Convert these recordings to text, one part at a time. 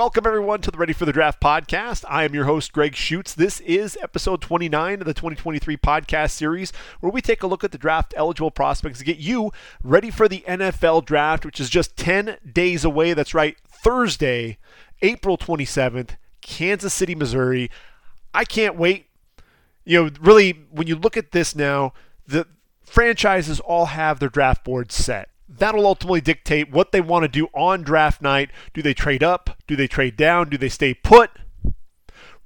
Welcome, everyone, to the Ready for the Draft podcast. I am your host, Gregg Schutze. This is episode 29 of the 2023 podcast series, where we take a look at the draft eligible prospects to get you ready for the NFL draft, which is just 10 days away. That's right, Thursday, April 27th, Kansas City, Missouri. I can't wait. You know, really, when you look at this now, the franchises all have their draft boards set that'll ultimately dictate what they want to do on draft night. Do they trade up? Do they trade down? Do they stay put?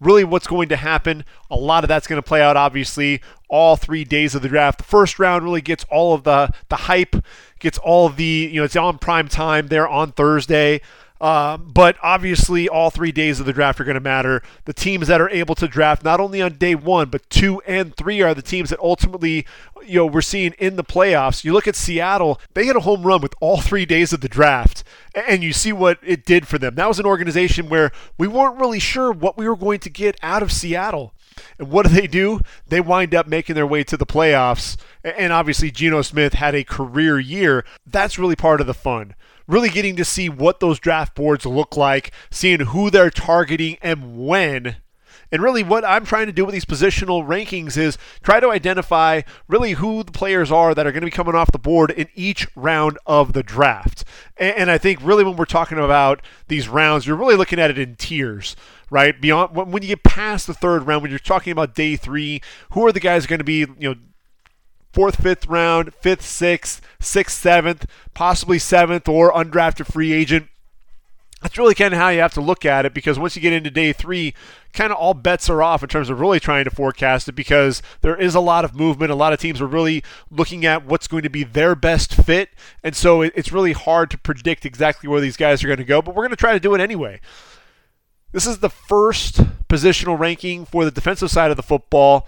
Really, what's going to happen? A lot of that's going to play out, obviously, all three days of the draft. The first round really gets all of the, the hype, gets all the, you know, it's on prime time there on Thursday. Um, but obviously, all three days of the draft are going to matter. The teams that are able to draft not only on day one, but two and three are the teams that ultimately, you know, we're seeing in the playoffs. You look at Seattle; they hit a home run with all three days of the draft, and you see what it did for them. That was an organization where we weren't really sure what we were going to get out of Seattle. And what do they do? They wind up making their way to the playoffs. And obviously, Geno Smith had a career year. That's really part of the fun really getting to see what those draft boards look like, seeing who they're targeting and when. And really, what I'm trying to do with these positional rankings is try to identify really who the players are that are going to be coming off the board in each round of the draft. And, I think really when we're talking about these rounds, you're really looking at it in tiers right? Beyond when you get past the third round, when you're talking about day three, who are the guys going to be, you know, fourth, fifth round, fifth, sixth, sixth, seventh, possibly seventh, or undrafted free agent. That's really kind of how you have to look at it because once you get into day three, kind of all bets are off in terms of really trying to forecast it because there is a lot of movement. A lot of teams are really looking at what's going to be their best fit. And so it's really hard to predict exactly where these guys are going to go, but we're going to try to do it anyway. This is the first positional ranking for the defensive side of the football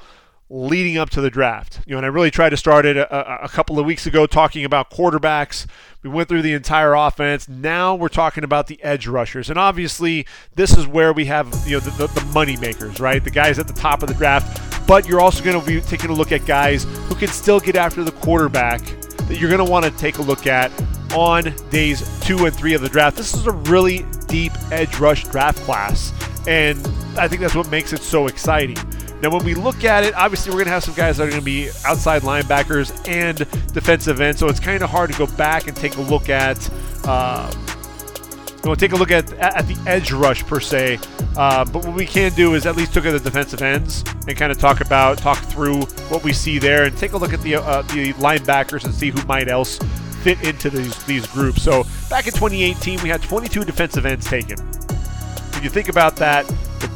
leading up to the draft. You know, and I really tried to start it a, a, couple of weeks ago talking about quarterbacks. We went through the entire offense. Now we're talking about the edge rushers, and obviously this is where we have you know the, the, the money makers, right? The guys at the top of the draft. But you're also going to be taking a look at guys who can still get after the quarterback that you're going to want to take a look at on days two and three of the draft. This is a really deep edge rush draft class, and I think that's what makes it so exciting. Now, when we look at it, obviously we're going to have some guys that are going to be outside linebackers and defensive ends, so it's kind of hard to go back and take a look at. Uh, we'll take a look at at the edge rush per se, uh, but what we can do is at least look at the defensive ends and kind of talk about, talk through what we see there, and take a look at the uh, the linebackers and see who might else fit into these these groups. So back in 2018, we had 22 defensive ends taken. When you think about that,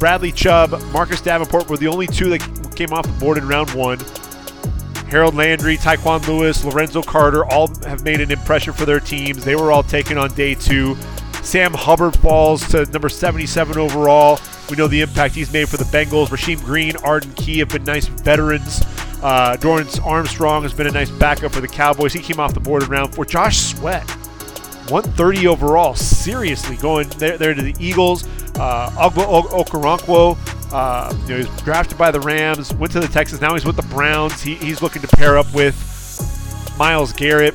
Bradley Chubb, Marcus Davenport were the only two that came off the board in round one. Harold Landry, Tyquan Lewis, Lorenzo Carter all have made an impression for their teams. They were all taken on day two. Sam Hubbard falls to number 77 overall. We know the impact he's made for the Bengals. Rasheem Green, Arden Key have been nice veterans. Uh, Dorance Armstrong has been a nice backup for the Cowboys. He came off the board in round four. Josh Sweat, 130 overall. Seriously, going there, there to the Eagles. Uh, Okoronkwo, uh, you know, he was drafted by the Rams, went to the Texans. Now he's with the Browns. He, he's looking to pair up with Myles Garrett.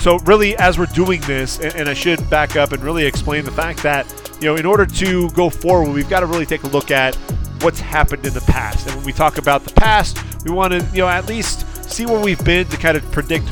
So really, as we're doing this, and, and I should back up and really explain the fact that you know, in order to go forward, we've got to really take a look at what's happened in the past. And when we talk about the past, we want to, you know, at least see where we've been to kind of predict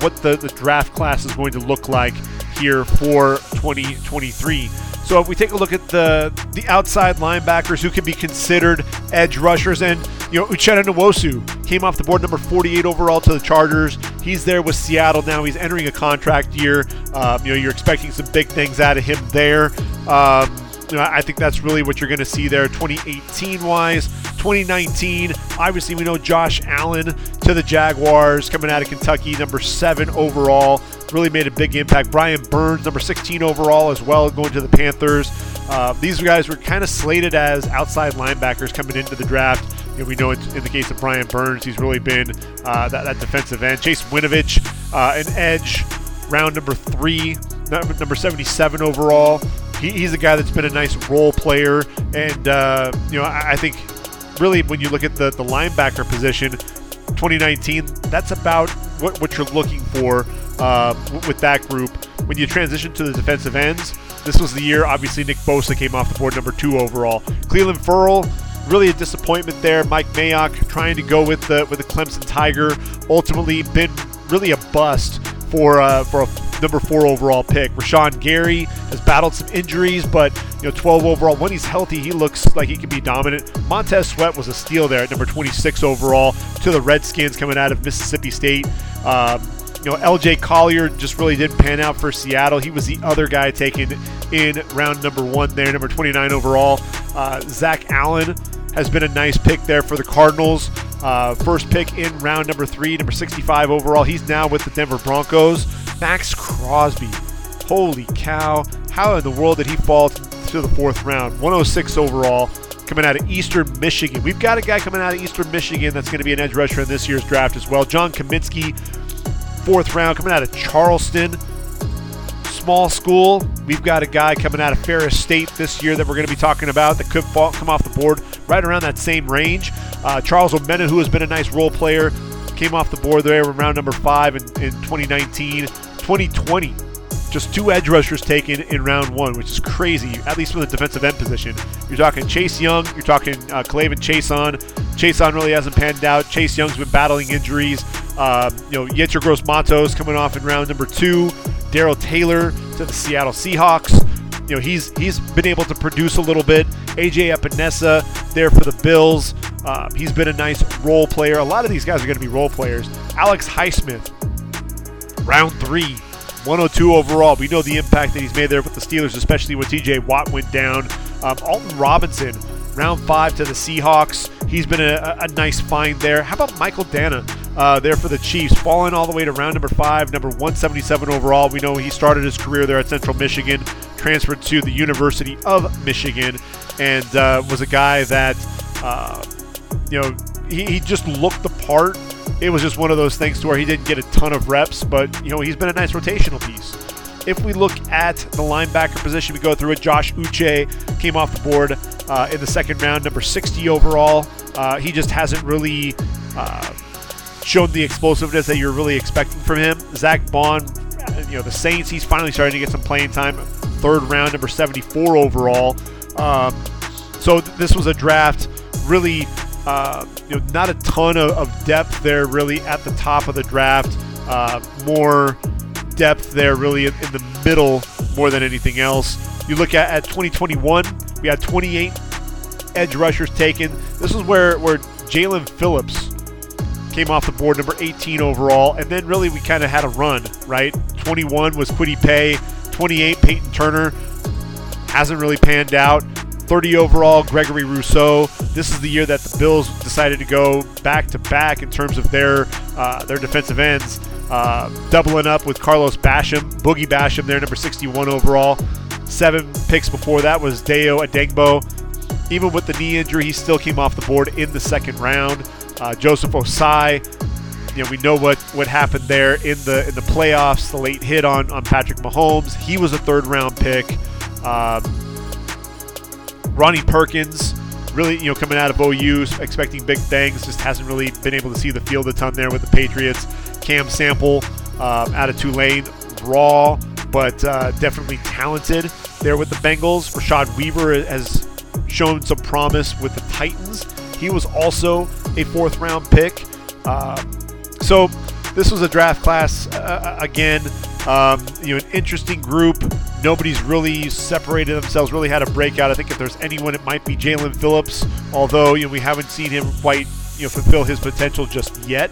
what the, the draft class is going to look like here for 2023. So if we take a look at the the outside linebackers who can be considered edge rushers, and you know Uchenna Nwosu came off the board number 48 overall to the Chargers. He's there with Seattle now. He's entering a contract year. Um, you know you're expecting some big things out of him there. Um, you know, I think that's really what you're going to see there 2018 wise. 2019, obviously, we know Josh Allen to the Jaguars coming out of Kentucky, number seven overall. Really made a big impact. Brian Burns, number 16 overall, as well, going to the Panthers. Uh, these guys were kind of slated as outside linebackers coming into the draft. You know, we know in the case of Brian Burns, he's really been uh, that, that, defensive end. Chase Winovich, uh, an edge, round number three, number 77 overall he, he's a guy that's been a nice role player, and uh, you know I, I, think really when you look at the the linebacker position, 2019, that's about what what you're looking for uh, with that group. When you transition to the defensive ends, This was the year, obviously, Nick Bosa came off the board number two overall. Clelin Ferrell, really a disappointment there. Mike Mayock trying to go with the with the Clemson Tiger, ultimately been really a bust for uh, for a number four overall pick. Rashan Gary has battled some injuries, but you know 12 overall. When he's healthy, he looks like he can be dominant. Montez Sweat was a steal there at number 26 overall to the Redskins coming out of Mississippi State. Um, you know, LJ Collier just really didn't pan out for Seattle. He was the other guy taken in round number one there, number 29 overall. Uh, Zach Allen has been a nice pick there for the Cardinals. Uh, first pick in round number three, number 65 overall. He's now with the Denver Broncos. Maxx Crosby. Holy cow. How in the world did he fall to the fourth round? 106 overall, coming out of Eastern Michigan. We've got a guy coming out of Eastern Michigan that's going to be an edge rusher in this year's draft as well. John Cominsky, fourth round, coming out of Charleston small school. We've got a guy coming out of Ferris State this year that we're going to be talking about that could fall, come off the board right around that same range. Uh, Charles Omenihu, who has been a nice role player, came off the board there in round number five in, in 2019. 2020, just two edge rushers taken in round one, which is crazy, at least from the defensive end position. You're talking Chase Young, you're talking uh, K'Lavon Chaisson. Chase on really hasn't panned out. Chase Young's been battling injuries. Um, you know, Yetur Gross Matos coming off in round number two. Darrell Taylor to the Seattle Seahawks. You know, he's he's been able to produce a little bit. AJ Epenesa there for the Bills. Uh, he's been a nice role player. A lot of these guys are going to be role players. Alex Highsmith, round three, 102 overall. We know the impact that he's made there with the Steelers, especially when TJ Watt went down. Um, Alton Robinson, round five to the Seahawks. He's been a, a nice find there. How about Michael Danna? uh, there for the Chiefs, falling all the way to round number five, number 177 overall. We know he started his career there at Central Michigan, transferred to the University of Michigan, and uh, was a guy that, uh, you know, he, he just looked the part. It was just one of those things to where he didn't get a ton of reps, but, you know, he's been a nice rotational piece. If we look at the linebacker position, we go through it. Josh Uche came off the board uh, in the second round, number 60 overall. Uh, he just hasn't really uh, shown the explosiveness that you're really expecting from him. Zack Baun, you know, the Saints, he's finally starting to get some playing time. Third round, number 74 overall. Um, so th- this was a draft really, uh, you know, not a ton of, of, depth there really at the top of the draft. Uh, more depth there really in, in, the middle more than anything else. You look at, at 2021, we had 28 edge rushers taken. This is where, where Jaelan Phillips came off the board, number 18 overall. And then really we kind of had a run, right? 21 was Kwity Paye, 28 Peyton Turner. Hasn't really panned out. 30 overall, Gregory Rousseau. This is the year that the Bills decided to go back to back in terms of their uh, their defensive ends, uh, doubling up with Carlos Basham, Boogie Basham, there number 61 overall. Seven picks before that was Dayo Odeyingbo. Even with the knee injury, he still came off the board in the second round. Uh, Joseph Ossai, you know, we know what, what happened there in the in the playoffs. The late hit on on Patrick Mahomes. He was a third round pick. Um, Ronnie Perkins, really, you know, coming out of OU, expecting big things, just hasn't really been able to see the field a ton there with the Patriots. Cam Sample um, out of Tulane, raw, but uh, definitely talented there with the Bengals. Rashad Weaver has shown some promise with the Titans. He was also a fourth round pick. Uh, so this was a draft class uh, uh, again. Um, you know, an interesting group. Nobody's really separated themselves, really had a breakout. I think if there's anyone, it might be Jaelan Phillips. Although you know we haven't seen him quite you know fulfill his potential just yet.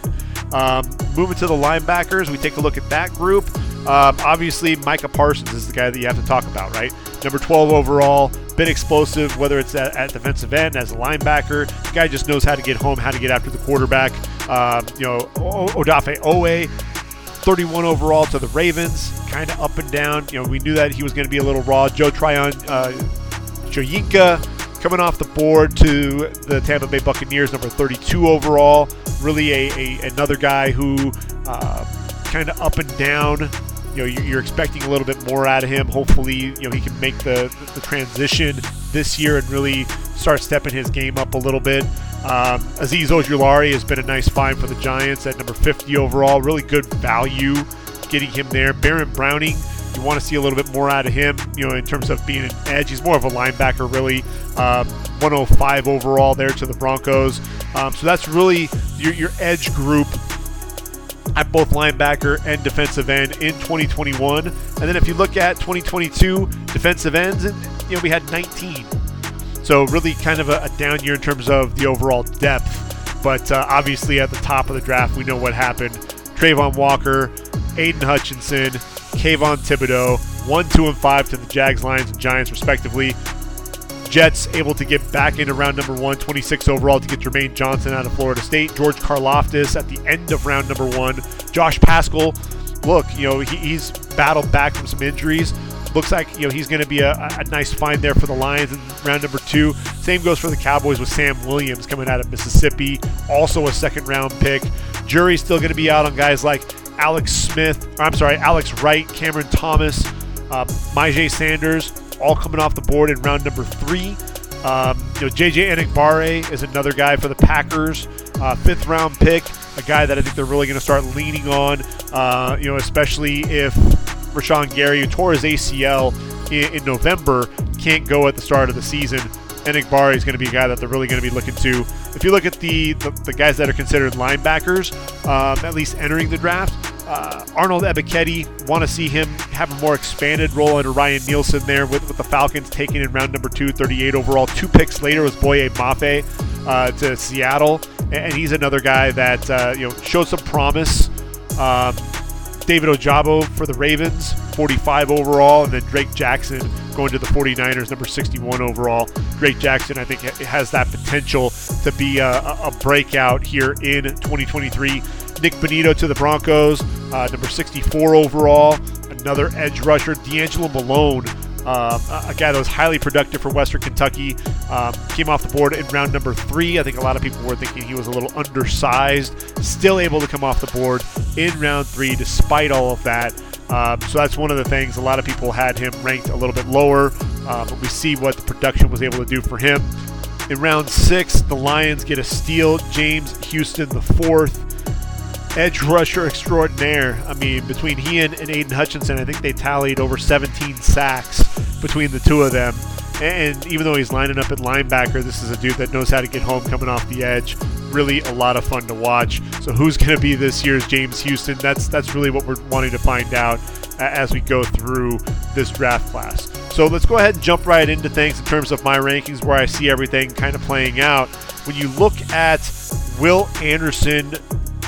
Um, moving to the linebackers, we take a look at that group. Um, obviously, Micah Parsons is the guy that you have to talk about, right? Number 12 overall, been explosive, whether it's at, at, defensive end, as a linebacker. The guy just knows how to get home, how to get after the quarterback. Um, you know, Odafe Oweh, 31 overall to the Ravens, kind of up and down. You know, we knew that he was going to be a little raw. Joe Tryon, uh, Shoyinka coming off the board to the Tampa Bay Buccaneers, number 32 overall. Really a, a another guy who uh, kind of up and down you know you're expecting a little bit more out of him. Hopefully, you know he can make the the transition this year and really start stepping his game up a little bit. Um, Azeez Ojulari has been a nice find for the Giants at number 50 overall. Really good value getting him there. Baron Browning You want to see a little bit more out of him, you know, in terms of being an edge. He's more of a linebacker, really. Um, 105 overall there to the Broncos. Um, so that's really your, your edge group at both linebacker and defensive end in 2021. And then if you look at 2022 defensive ends, you know we had 19. So really kind of a, a down year in terms of the overall depth. But uh, obviously at the top of the draft, we know what happened. Travon Walker, Aidan Hutchinson, Kayvon Thibodeaux, 1, 2, and 5 to the Jags, Lions, and Giants, respectively. Jets able to get back into round number one, 26 overall to get Jermaine Johnson out of Florida State. George Karlaftis at the end of round number one. Josh Paschal, look, you know, he, he's battled back from some injuries. Looks like, you know, he's going to be a, a, nice find there for the Lions in round number two. Same goes for the Cowboys with Sam Williams coming out of Mississippi, also a second round pick. Jury's still going to be out on guys like Alex Smith, I'm sorry, Alex Wright, Cameron Thomas, uh, Myjai Sanders, all coming off the board in round number three. Um, you know, JJ Enagbare is another guy for the Packers, uh, fifth round pick, a guy that I think they're really going to start leaning on. Uh, you know, especially if Rashan Gary, who tore his ACL in, in, November, can't go at the start of the season. Enagbare is going to be a guy that they're really going to be looking to. If you look at the the, the guys that are considered linebackers, um, at least entering the draft, uh, Arnold Ebiketie, want to see him have a more expanded role under Ryan Nielsen there with, with the Falcons taking in round number two, 38 overall. Two picks later was Boye Mafe uh, to Seattle, and, he's another guy that uh, you know showed some promise. Um, David Ojabo for the Ravens, 45 overall, and then Drake Jackson going to the 49ers, number 61 overall. Drake Jackson, I think, has that potential to be a, a breakout here in 2023. Nik Bonitto to the Broncos, uh, number 64 overall. Another edge rusher, D'Angelo Malone, uh, a guy that was highly productive for Western Kentucky. Um, came off the board in round number three. I think a lot of people were thinking he was a little undersized. Still able to come off the board in round three despite all of that. Um, so that's one of the things. A lot of people had him ranked a little bit lower, uh, but we see what the production was able to do for him. In round six, the Lions get a steal. James Houston, the fourth edge rusher extraordinaire. I mean, between he and, and Aidan Hutchinson, I think they tallied over 17 sacks between the two of them. And even though he's lining up at linebacker, this is a dude that knows how to get home coming off the edge. Really a lot of fun to watch. So who's going to be this year's James Houston? That's that's really what we're wanting to find out as we go through this draft class. So let's go ahead and jump right into things in terms of my rankings where I see everything kind of playing out. When you look at Will Anderson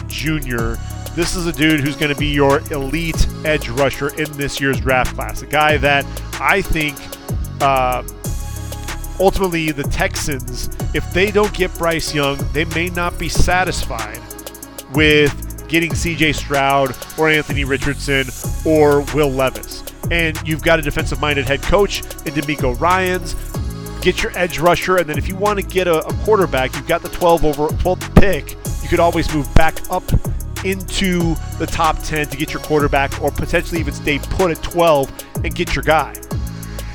Jr. This is a dude who's going to be your elite edge rusher in this year's draft class. A guy that I think uh, ultimately the Texans, if they don't get Bryce Young, they may not be satisfied with getting CJ Stroud or Anthony Richardson or Will Levis. And you've got a defensive minded head coach in DeMeco Ryans. Get your edge rusher, and then if you want to get a, a quarterback, you've got the 12 over 12 pick you could always move back up into the top 10 to get your quarterback or potentially even stay put at 12 and get your guy.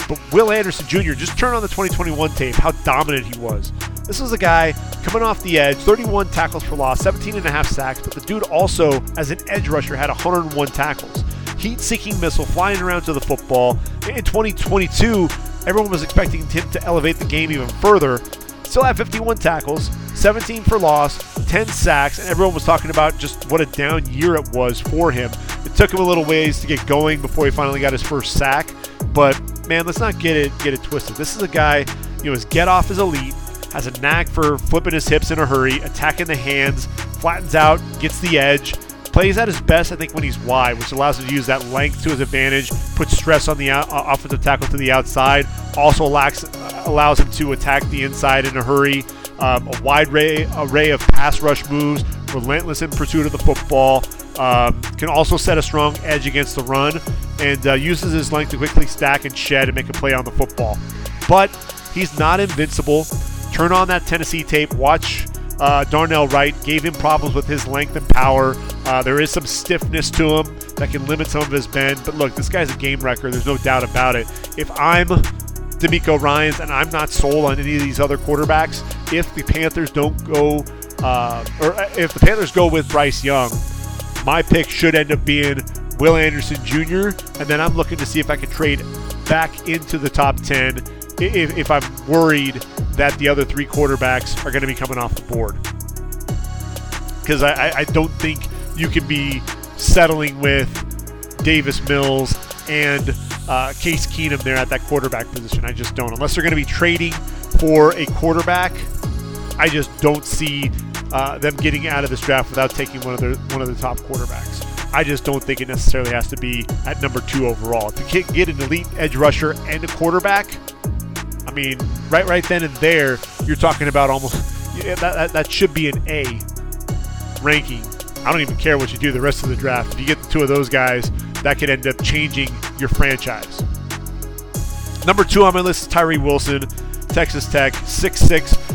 But Will Anderson Jr., just turn on the 2021 tape, how dominant he was. This was a guy coming off the edge, 31 tackles for loss, 17 and a half sacks, but the dude also, as an edge rusher, had 101 tackles. Heat seeking missile flying around to the football. In 2022, everyone was expecting him to elevate the game even further. Still had 51 tackles, 17 for loss, 10 sacks, and everyone was talking about just what a down year it was for him. It took him a little ways to get going before he finally got his first sack, but man, let's not get it get it twisted. This is a guy, you know, his get off is elite, has a knack for flipping his hips in a hurry, attacking the hands, flattens out, gets the edge, plays at his best, I think, when he's wide, which allows him to use that length to his advantage, puts stress on the uh, offensive tackle to the outside, also lacks, allows him to attack the inside in a hurry. Um, a wide array, array of pass rush moves, relentless in pursuit of the football. Um, can also set a strong edge against the run, and uh, uses his length to quickly stack and shed and make a play on the football. But he's not invincible. Turn on that Tennessee tape. Watch uh, Darnell Wright gave him problems with his length and power. Uh, there is some stiffness to him that can limit some of his bend. But look, this guy's a game wrecker. There's no doubt about it. If I'm DeMeco Ryans and I'm not sold on any of these other quarterbacks, if the Panthers don't go, uh, or if the Panthers go with Bryce Young, my pick should end up being Will Anderson Jr., and then I'm looking to see if I can trade back into the top 10 if, if I'm worried that the other three quarterbacks are going to be coming off the board. Because I, I don't think you can be settling with Davis Mills and uh, Case Keenum there at that quarterback position. I just don't. Unless they're going to be trading for a quarterback, I just don't see uh, them getting out of this draft without taking one of the one of the top quarterbacks. I just don't think it necessarily has to be at number two overall. If you can't get an elite edge rusher and a quarterback, I mean, right, right then and there, you're talking about almost yeah, that, that, that should be an A ranking. I don't even care what you do the rest of the draft. If you get the two of those guys, that could end up changing your franchise. Number two on my list is Tyree Wilson, Texas Tech, 6'6,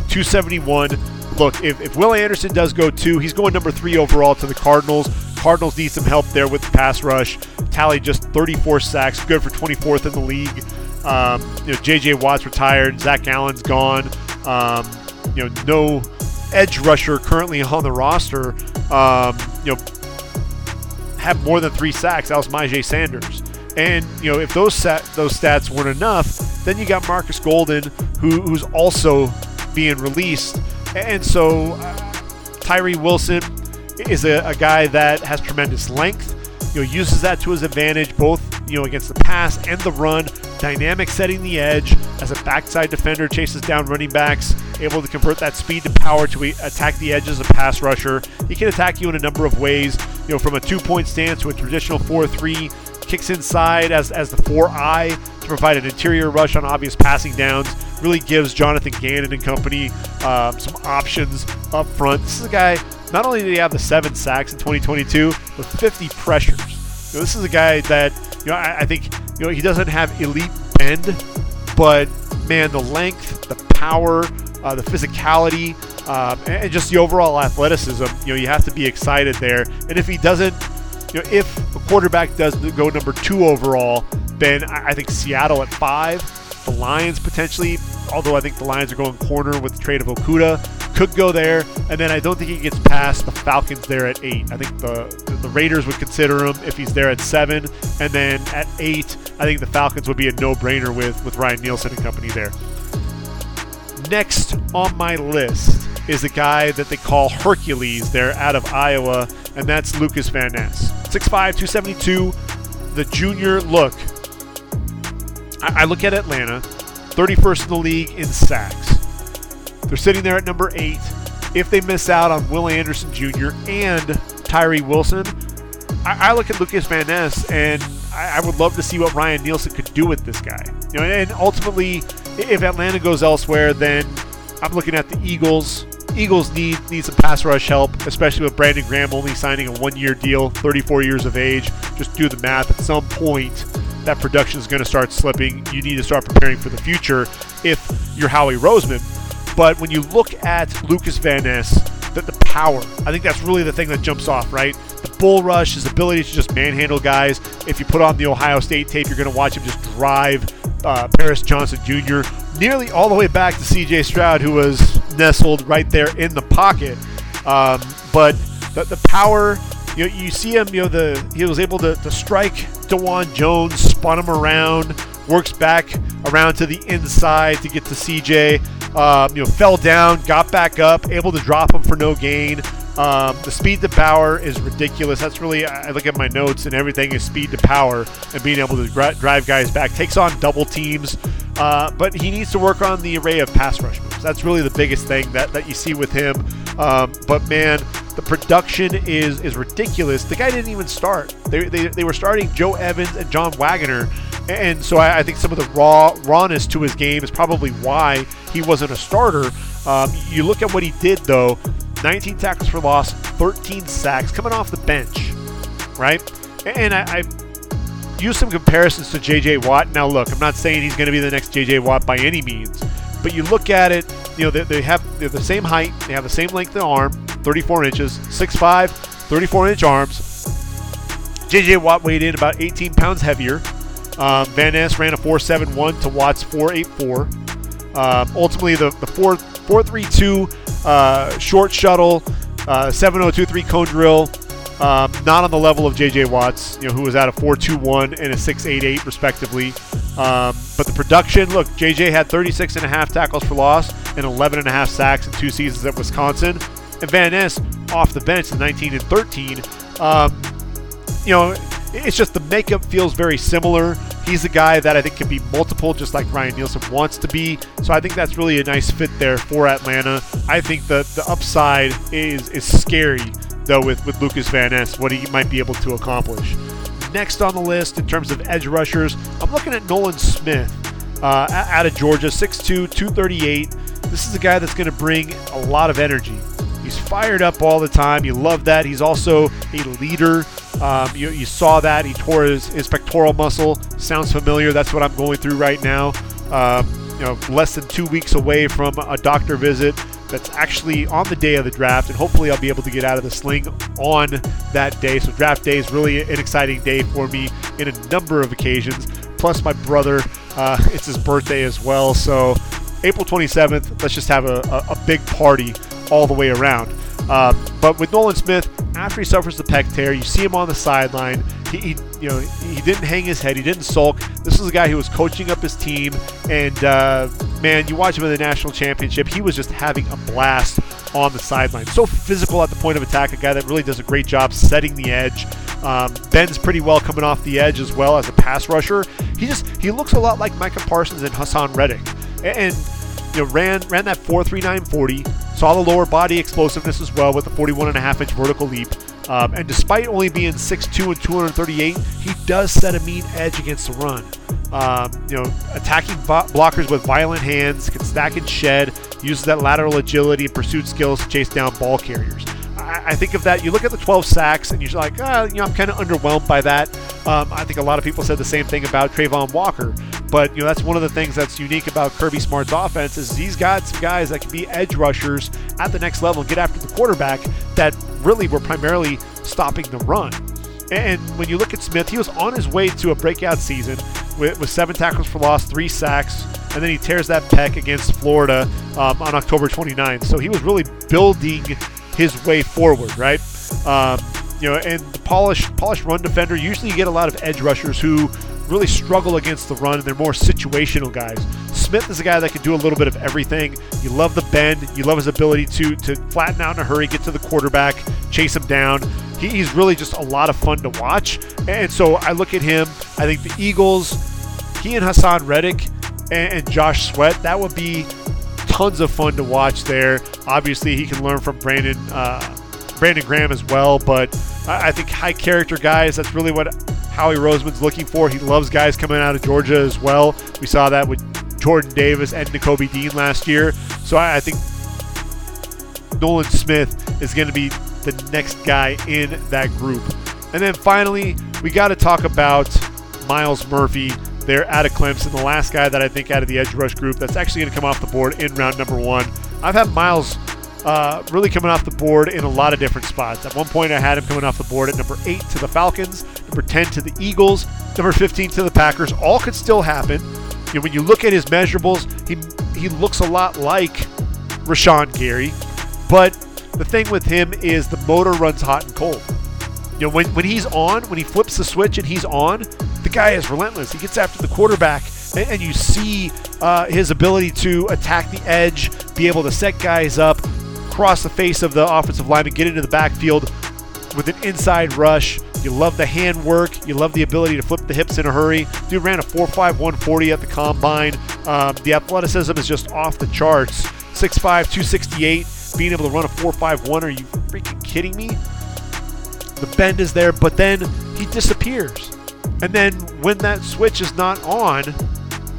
271. Look, if, if Will Anderson does go two, he's going number three overall to the Cardinals. Cardinals need some help there with the pass rush. Tally just 34 sacks, good for 24th in the league. Um, you know, J.J. Watt's retired, Zach Allen's gone. Um, you know, no edge rusher currently on the roster. Um, you know, have more than three sacks. That was Myjai Sanders. And you know, if those those stats weren't enough, then you got Marcus Golden, who, who's also being released. And so uh, Tyree Wilson is a, a, guy that has tremendous length. You know, uses that to his advantage, both you know against the pass and the run. Dynamic setting the edge as a backside defender, chases down running backs, able to convert that speed to power to attack the edge as a pass rusher. He can attack you in a number of ways. You know, from a two-point stance to a traditional 4-3, kicks inside as as the 4-eye to provide an interior rush on obvious passing downs. Really gives Jonathan Gannon and company um, some options up front. This is a guy. Not only did he have the seven sacks in 2022, but 50 pressures. You know, this is a guy that you know I, I think you know he doesn't have elite bend, but man, the length, the power, uh, the physicality, um, and just the overall athleticism. You know, you have to be excited there. And if he doesn't, you know, if a quarterback does go number two overall, then I think Seattle at five, Lions potentially, although I think the Lions are going corner with the trade of Okudah. could go there. And then I don't think he gets past the Falcons there at eight. I think the the Raiders would consider him if he's there at seven, and then at eight, I think the Falcons would be a no-brainer with with Ryan Nielsen and company there. Next on my list is the guy that they call Hercules. They're out of Iowa, and that's Lukas Van Ness. 6'5, 272, the junior look. I, I look at Atlanta, 31st in the league in sacks. They're sitting there at number eight. If they miss out on Will Anderson Jr. and Tyree Wilson, I, I look at Lukas Van Ness and I, I, would love to see what Ryan Nielsen could do with this guy. You know, and ultimately, if Atlanta goes elsewhere, then I'm looking at the Eagles. Eagles need need some pass rush help, especially with Brandon Graham only signing a one-year deal, 34 years of age. Just do the math. At some point, that production is going to start slipping. You need to start preparing for the future if you're Howie Roseman. But when you look at Lukas Van Ness, the, the power, I think that's really the thing that jumps off, right? The bull rush, his ability to just manhandle guys. If you put on the Ohio State tape, you're going to watch him just drive uh, Paris Johnson Jr. nearly all the way back to C.J. Stroud, who was nestled right there in the pocket. Um, but the, the power, you you see him. You know, the he was able to, to strike Dawand Jones, spun him around, works back around to the inside to get to CJ. Um, you know, fell down, got back up, able to drop him for no gain. Um, the speed to power is ridiculous. That's really, I look at my notes and everything is speed to power and being able to drive guys back. Takes on double teams, uh, but he needs to work on the array of pass rush moves. That's really the biggest thing that, that you see with him. Um, but man, the production is is ridiculous. The guy didn't even start. They, they, they were starting Joe Evans and John Waggoner, and so I, I, think some of the raw rawness to his game is probably why he wasn't a starter. Um, you look at what he did though. 19 tackles for loss, 13 sacks, coming off the bench, right? And I, I use some comparisons to J.J. Watt. Now, look, I'm not saying he's going to be the next J.J. Watt by any means, but you look at it, you know, they, they have they're the same height, they have the same length of arm, 34 inches, 6'5", 34 inch arms. J.J. Watt weighed in about 18 pounds heavier. Um, Van Ness ran a 4.71 to Watt's 4.84. Um, ultimately, the, the 4, 4.32 uh, short shuttle, uh, 7023 cone drill, Um, not on the level of J.J. Watts, you know, who was at a 4.21 and a 6.88 respectively. Um, but the production, look, J.J. had 36 and a half tackles for loss and 11 and a half sacks in two seasons at Wisconsin. And Van Ness off the bench in 19 and 13. Um, you know, it's just the makeup feels very similar. He's a guy that I think can be multiple, just like Ryan Nielsen wants to be. So I think that's really a nice fit there for Atlanta. I think the the upside is is scary though with with Lukas Van Ness, what he might be able to accomplish. Next on the list in terms of edge rushers, I'm looking at Nolan Smith uh, out of Georgia, 6'2", 238. This is a guy that's going to bring a lot of energy. He's fired up all the time. You love that. He's also a leader. Um, you, you, saw that. He tore his, his, pectoral muscle. Sounds familiar. That's what I'm going through right now. Um, you know, less than two weeks away from a doctor visit that's actually on the day of the draft, and hopefully I'll be able to get out of the sling on that day. So draft day is really an exciting day for me in a number of occasions. Plus my brother, uh, it's his birthday as well. So April 27th, let's just have a, a, a big party all the way around. Uh, but with Nolan Smith, after he suffers the pec tear, you see him on the sideline. He, he, you know, he didn't hang his head. He didn't sulk. This was a guy who was coaching up his team, and uh, man, you watch him in the national championship. He was just having a blast on the sideline. So physical at the point of attack. A guy that really does a great job setting the edge. Um, bends pretty well coming off the edge as well as a pass rusher. He just he looks a lot like Micah Parsons and Haason Reddick, and you know ran ran that 4.39 40 Saw the lower body explosiveness as well with a 41 and a half inch vertical leap. Um, and despite only being 6'2 and 238, he does set a mean edge against the run. Um, you know, attacking bo- blockers with violent hands, can stack and shed, uses that lateral agility and pursuit skills to chase down ball carriers. I, I think of that. You look at the 12 sacks, and you're like, ah, you know, I'm kind of underwhelmed by that. Um, I think a lot of people said the same thing about Travon Walker. But you know that's one of the things that's unique about Kirby Smart's offense is he's got some guys that can be edge rushers at the next level get after the quarterback that really were primarily stopping the run. And when you look at Smith, he was on his way to a breakout season with, with seven tackles for loss, three sacks, and then he tears that pec against Florida um, on October 29th. So he was really building his way forward, right? Um, you know, and the polished polished run defender. Usually, you get a lot of edge rushers who really struggle against the run, they're more situational guys. Smith is a guy that can do a little bit of everything. You love the bend. You love his ability to to flatten out in a hurry, get to the quarterback, chase him down. He, he's really just a lot of fun to watch. And so I look at him. I think the Eagles, he and Haason Reddick and, and Josh Sweat, that would be tons of fun to watch there. Obviously, he can learn from Brandon uh, Brandon Graham as well, but I think high character guys. That's really what Howie Roseman's looking for. He loves guys coming out of Georgia as well. We saw that with Jordan Davis and Nakobe Dean last year. So I, I think Nolan Smith is going to be the next guy in that group. And then finally, we got to talk about Myles Murphy there out of Clemson, the last guy that I think out of the edge rush group that's actually going to come off the board in round number one. I've had Myles uh, really coming off the board in a lot of different spots. At one point, I had him coming off the board at number eight to the Falcons, number 10 to the Eagles, number 15 to the Packers. All could still happen. You know, when you look at his measurables, he he looks a lot like Rashan Gary, but the thing with him is the motor runs hot and cold. You know, when, when he's on, when he flips the switch and he's on, the guy is relentless. He gets after the quarterback, and, and you see uh, his ability to attack the edge, be able to set guys up, across the face of the offensive lineman, get into the backfield with an inside rush. You love the hand work. You love the ability to flip the hips in a hurry. Dude ran a 4.5 140 at the combine. Um, the athleticism is just off the charts. 6'5, 268. Being able to run a 4.51. Are you freaking kidding me? The bend is there, but then he disappears. And then when that switch is not on,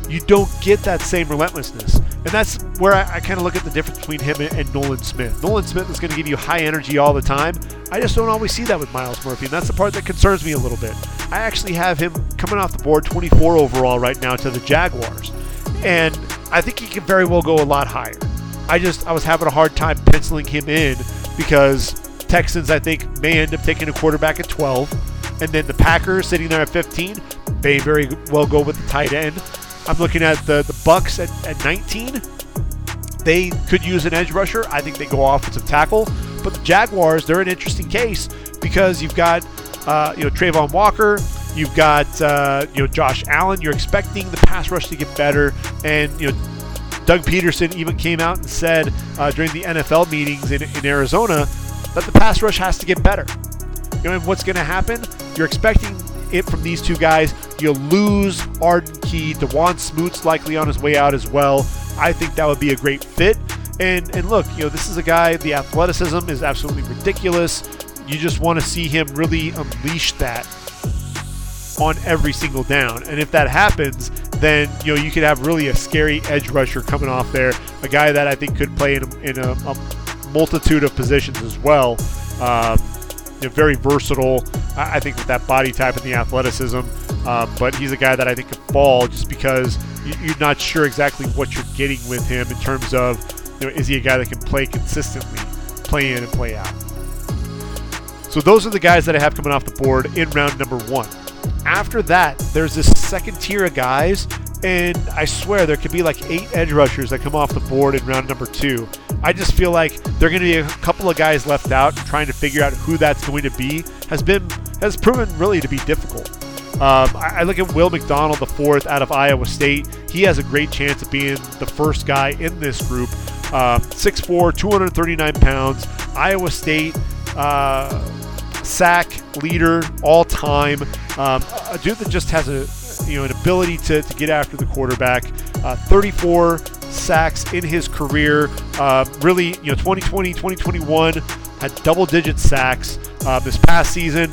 you don't get that same relentlessness. And that's where I, I kind of look at the difference between him and, and Nolan Smith. Nolan Smith is going to give you high energy all the time. I just don't always see that with Myles Murphy, and that's the part that concerns me a little bit. I actually have him coming off the board 24 overall right now to the Jaguars. And I think he can very well go a lot higher. I just I was having a hard time penciling him in because Texans I think may end up taking a quarterback at 12, and then the Packers sitting there at 15 may very well go with the tight end. I'm looking at the, the Bucks at, at 19. They could use an edge rusher. I think they go offensive tackle. But the Jaguars, they're an interesting case because you've got uh, you know Travon Walker, you've got uh, you know Josh Allen. You're expecting the pass rush to get better, and you know Doug Pederson even came out and said uh, during the NFL meetings in, in Arizona that the pass rush has to get better. You know, and what's going to happen? You're expecting it from these two guys. You'll lose Arden Key. Dawuane Smoot's likely on his way out as well. I think that would be a great fit. And and look, you know, this is a guy. The athleticism is absolutely ridiculous. You just want to see him really unleash that on every single down. And if that happens, then you know you could have really a scary edge rusher coming off there. A guy that I think could play in a, in a, a multitude of positions as well. Um, you know, very versatile. I think with that body type and the athleticism. Um, but he's a guy that I think could fall just because you're not sure exactly what you're getting with him in terms of, you know, is he a guy that can play consistently, play in and play out. So those are the guys that I have coming off the board in round number one. After that, there's this second tier of guys, and I swear there could be like eight edge rushers that come off the board in round number two. I just feel like there are going to be a couple of guys left out, trying to figure out who that's going to be has been has proven really to be difficult. Um, I, I, look at Will McDonald, the fourth out of Iowa State. He has a great chance of being the first guy in this group. Uh, 6'4", 239 pounds. Iowa State uh, sack leader all time. Um, a dude that just has a you know an ability to, to get after the quarterback. Uh, 34 sacks in his career. Uh, really, you know, 2020, 2021 had double-digit sacks. Uh, this past season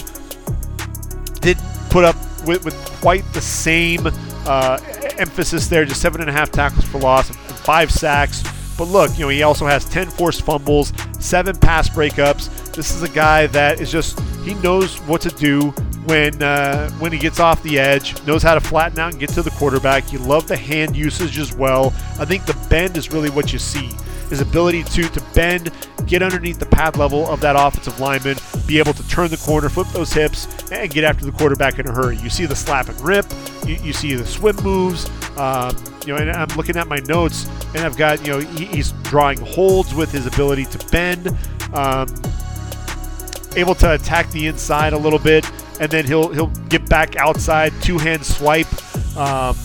didn't put up with, with quite the same uh, emphasis there. Just seven and a half tackles for loss and five sacks. But look, you know, he also has 10 forced fumbles, seven pass breakups. This is a guy that is just he knows what to do when uh, when he gets off the edge, knows how to flatten out and get to the quarterback. You love the hand usage as well. I think the bend is really what you see. His ability to to bend, get underneath the pad level of that offensive lineman, be able to turn the corner, flip those hips, and get after the quarterback in a hurry. You see the slap and rip. You, you see the swim moves. Um, you know, and I'm looking at my notes, and I've got you know he, he's drawing holds with his ability to bend. Um, able to attack the inside a little bit, and then he'll he'll get back outside, two hand swipe. Um,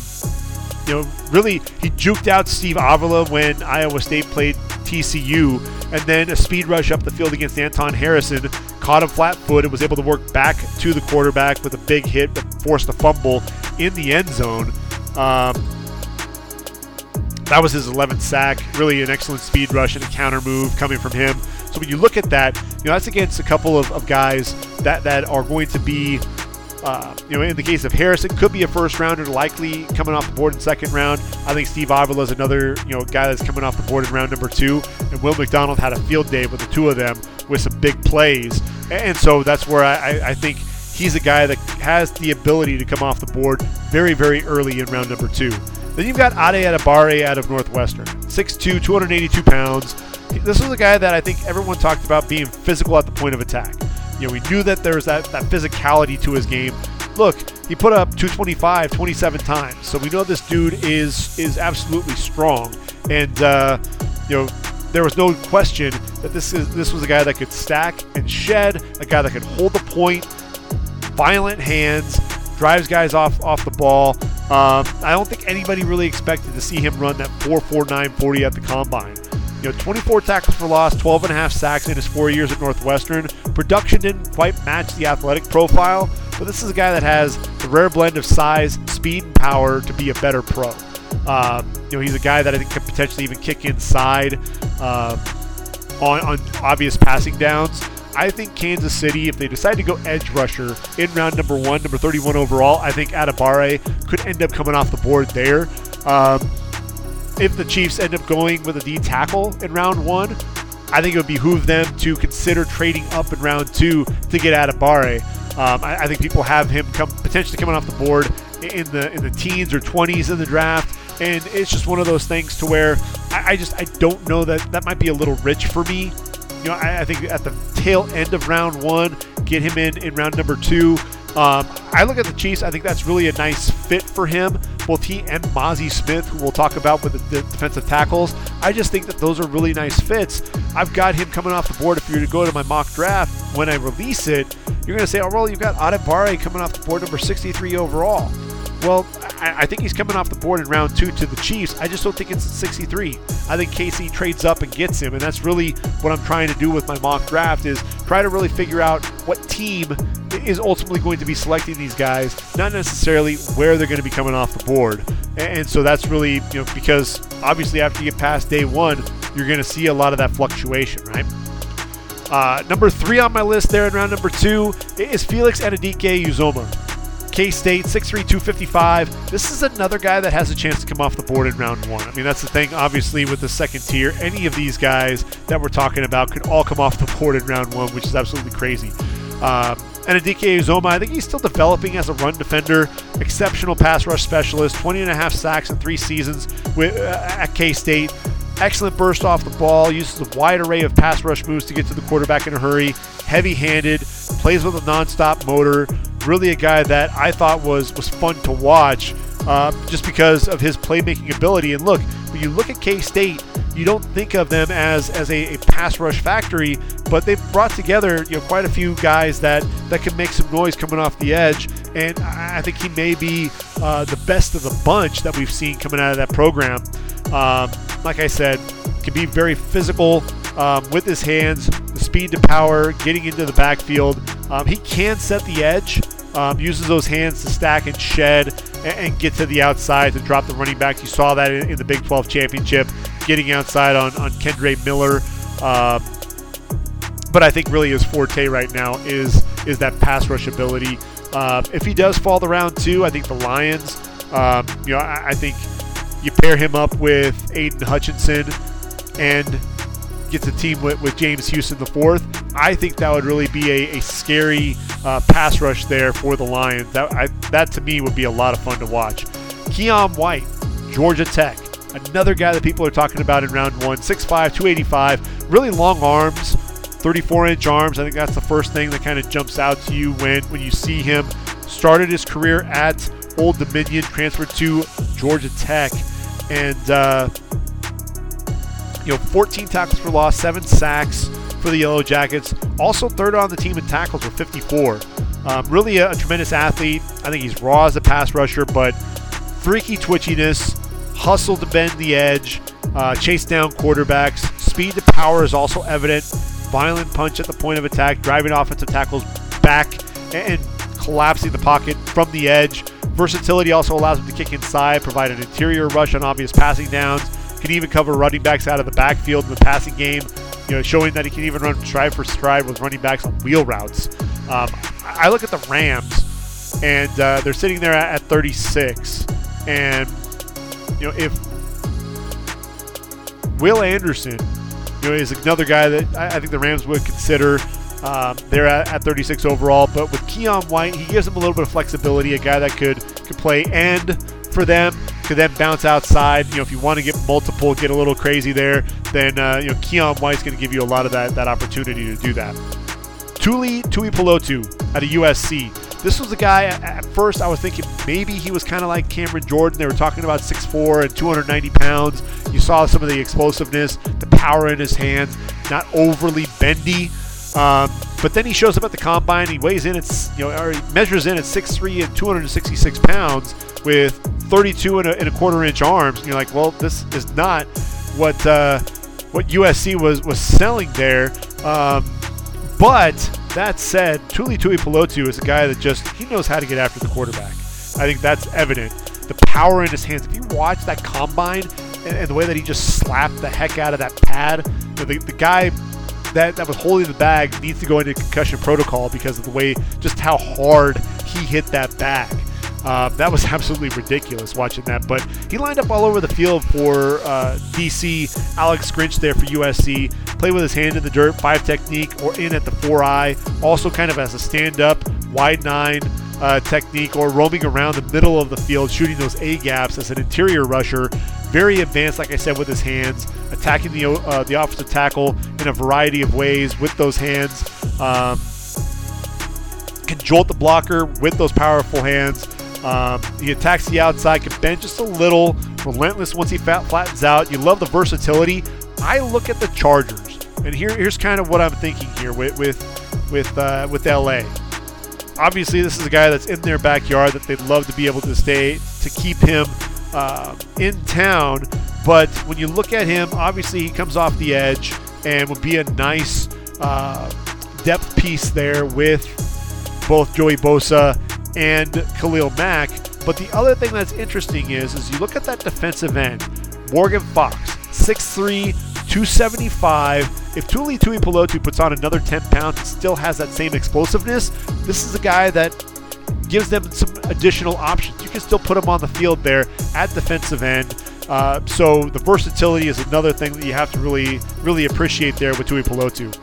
you know, really, he juked out Steve Avila when Iowa State played TCU, and then a speed rush up the field against Anton Harrison, caught him flat footed, was able to work back to the quarterback with a big hit, but forced a fumble in the end zone. Um, that was his 11th sack. Really an excellent speed rush and a counter move coming from him. So when you look at that, you know that's against a couple of, of guys that that are going to be. Uh, you know, in the case of Harris, it could be a first rounder, likely coming off the board in second round. I think Steve Avila is another, you know, guy that's coming off the board in round number two. And Will McDonald had a field day with the two of them with some big plays. And so that's where I, I think he's a guy that has the ability to come off the board very, very early in round number two. Then you've got Ade Adebawore out of Northwestern, 6'2", 282 pounds this was a guy that I think everyone talked about being physical at the point of attack. You know, we knew that there was that, that physicality to his game. Look, he put up 225 27 times, so we know this dude is is absolutely strong. And uh, you know, there was no question that this is this was a guy that could stack and shed, a guy that could hold the point, violent hands, drives guys off off the ball. Um, I don't think anybody really expected to see him run that 4.49 40 at the combine. You know, 24 tackles for loss, 12 and a half sacks in his four years at Northwestern. Production didn't quite match the athletic profile, but this is a guy that has the rare blend of size, speed, and power to be a better pro. Um, you know, he's a guy that I think could potentially even kick inside uh, on, on obvious passing downs. I think Kansas City, if they decide to go edge rusher in round number one, number 31 overall, I think Adebawore could end up coming off the board there. Um, if the Chiefs end up going with a D tackle in round one, I think it would behoove them to consider trading up in round two to get Adebawore. Um, I, I, think people have him come potentially coming off the board in the in the teens or 20s in the draft, and it's just one of those things to where I, I just I don't know that that might be a little rich for me. You know, I, I think at the tail end of round one, get him in in round number two. Um, I look at the Chiefs. I think that's really a nice fit for him. Both he and Mazi Smith, who we'll talk about with the defensive tackles. I just think that those are really nice fits. I've got him coming off the board. If you were to go to my mock draft when I release it, you're going to say, oh, well, you've got Adebawore coming off the board, number 63 overall. Well, I, I, think he's coming off the board in round two to the Chiefs. I just don't think it's 63. I think KC trades up and gets him, and that's really what I'm trying to do with my mock draft is try to really figure out what team is ultimately going to be selecting these guys, not necessarily where they're going to be coming off the board. And, so that's really, you know, because obviously after you get past day one, you're going to see a lot of that fluctuation, right? Uh, number three on my list there in round number two is Felix Anudike Uzomah. K State, 6'3, 255. This is another guy that has a chance to come off the board in round one. I mean, that's the thing, obviously, with the second tier. Any of these guys that we're talking about could all come off the board in round one, which is absolutely crazy. Um, Anudike Uzomah, I think he's still developing as a run defender, exceptional pass rush specialist, 20 and a half sacks in three seasons with, uh, at K State. Excellent burst off the ball, uses a wide array of pass rush moves to get to the quarterback in a hurry, heavy handed, plays with a non-stop motor. Really a guy that I thought was, was fun to watch uh, just because of his playmaking ability. And look, when you look at K State, you don't think of them as, as a, a, pass rush factory, but they've brought together you know quite a few guys that, that can make some noise coming off the edge. And I think he may be uh, the best of the bunch that we've seen coming out of that program. Um, like I said, can be very physical um, with his hands, speed to power, getting into the backfield. Um, he can set the edge, um, uses those hands to stack and shed and, and, get to the outside to drop the running back. You saw that in, in the Big 12 championship, getting outside on, on Kendre Miller. Um, but I think really his forte right now is is that pass rush ability. Uh, if he does fall the round two, I think the Lions, um, you know, I, I think you pair him up with Aidan Hutchinson and gets a team with, with James Houston the fourth. I think that would really be a, a scary uh, pass rush there for the Lions. That I, that to me would be a lot of fun to watch. Keion White, Georgia Tech, another guy that people are talking about in round one, 6'5", 285, really long arms, 34 inch arms. I think that's the first thing that kind of jumps out to you when when you see him. Started his career at Old Dominion, transferred to Georgia Tech, and uh, you know 14 tackles for loss, seven sacks for the Yellow Jackets. Also third on the team in tackles with 54. Um, really a, a tremendous athlete. I think he's raw as a pass rusher, but freaky twitchiness, hustle to bend the edge, uh, chase down quarterbacks. Speed to power is also evident. Violent punch at the point of attack, driving offensive tackles back and collapsing the pocket from the edge. Versatility also allows him to kick inside, provide an interior rush on obvious passing downs. Can even cover running backs out of the backfield in the passing game. You know, showing that he can even run stride for stride with running backs on wheel routes. Um, I look at the Rams, and uh, they're sitting there at, at 36. And you know, if Will Anderson, you know, is another guy that I, I think the Rams would consider um, they're at, at, 36 overall, but with Keion White, he gives them a little bit of flexibility. A guy that could could play end for them, could then bounce outside. You know, if you want to get multiple, get a little crazy there, then uh, you know Keion White's going to give you a lot of that that opportunity to do that. Tuli Tuipulotu out of USC. This was a guy, at first I was thinking maybe he was kind of like Cameron Jordan. They were talking about 6'4 and 290 pounds. You saw some of the explosiveness, the power in his hands, not overly bendy, um, but then he shows up at the combine. He weighs in at you know or he measures in at 6'3 and 266 pounds with 32 and a, and a quarter inch arms. And you're like, well, this is not what uh, what USC was was selling there. Um, but that said, Tuli Tuipulotu is a guy that just he knows how to get after the quarterback. I think that's evident. The power in his hands. If you watch that combine and, and the way that he just slapped the heck out of that pad, know, the, the guy that, that was holding the bag needs to go into concussion protocol because of the way, just how hard he hit that bag. Um, that was absolutely ridiculous watching that. But he lined up all over the field for uh, DC. Alex Grinch there for USC. Play with his hand in the dirt, five technique, or in at the four eye. Also, kind of as a stand up, wide nine uh, technique, or roaming around the middle of the field, shooting those A gaps as an interior rusher. Very advanced, like I said, with his hands, attacking the uh, the offensive tackle in a variety of ways with those hands. Um, can jolt the blocker with those powerful hands. Um, he attacks the outside, can bend just a little, relentless once he fat, flattens out. You love the versatility. I look at the Chargers And here, here's kind of what I'm thinking here with with with uh, with LA. Obviously, this is a guy that's in their backyard that they'd love to be able to stay to keep him uh, in town. But when you look at him, obviously he comes off the edge and would be a nice uh, depth piece there with both Joey Bosa and Khalil Mack. But the other thing that's interesting is, is you look at that defensive end, Morgan Fox, 6'3", 275. If Tuli Tuipulotu puts on another 10 pounds and still has that same explosiveness, this is a guy that gives them some additional options. You can still put him on the field there at defensive end. Uh, so the versatility is another thing that you have to really, really appreciate there with Tuipulotu.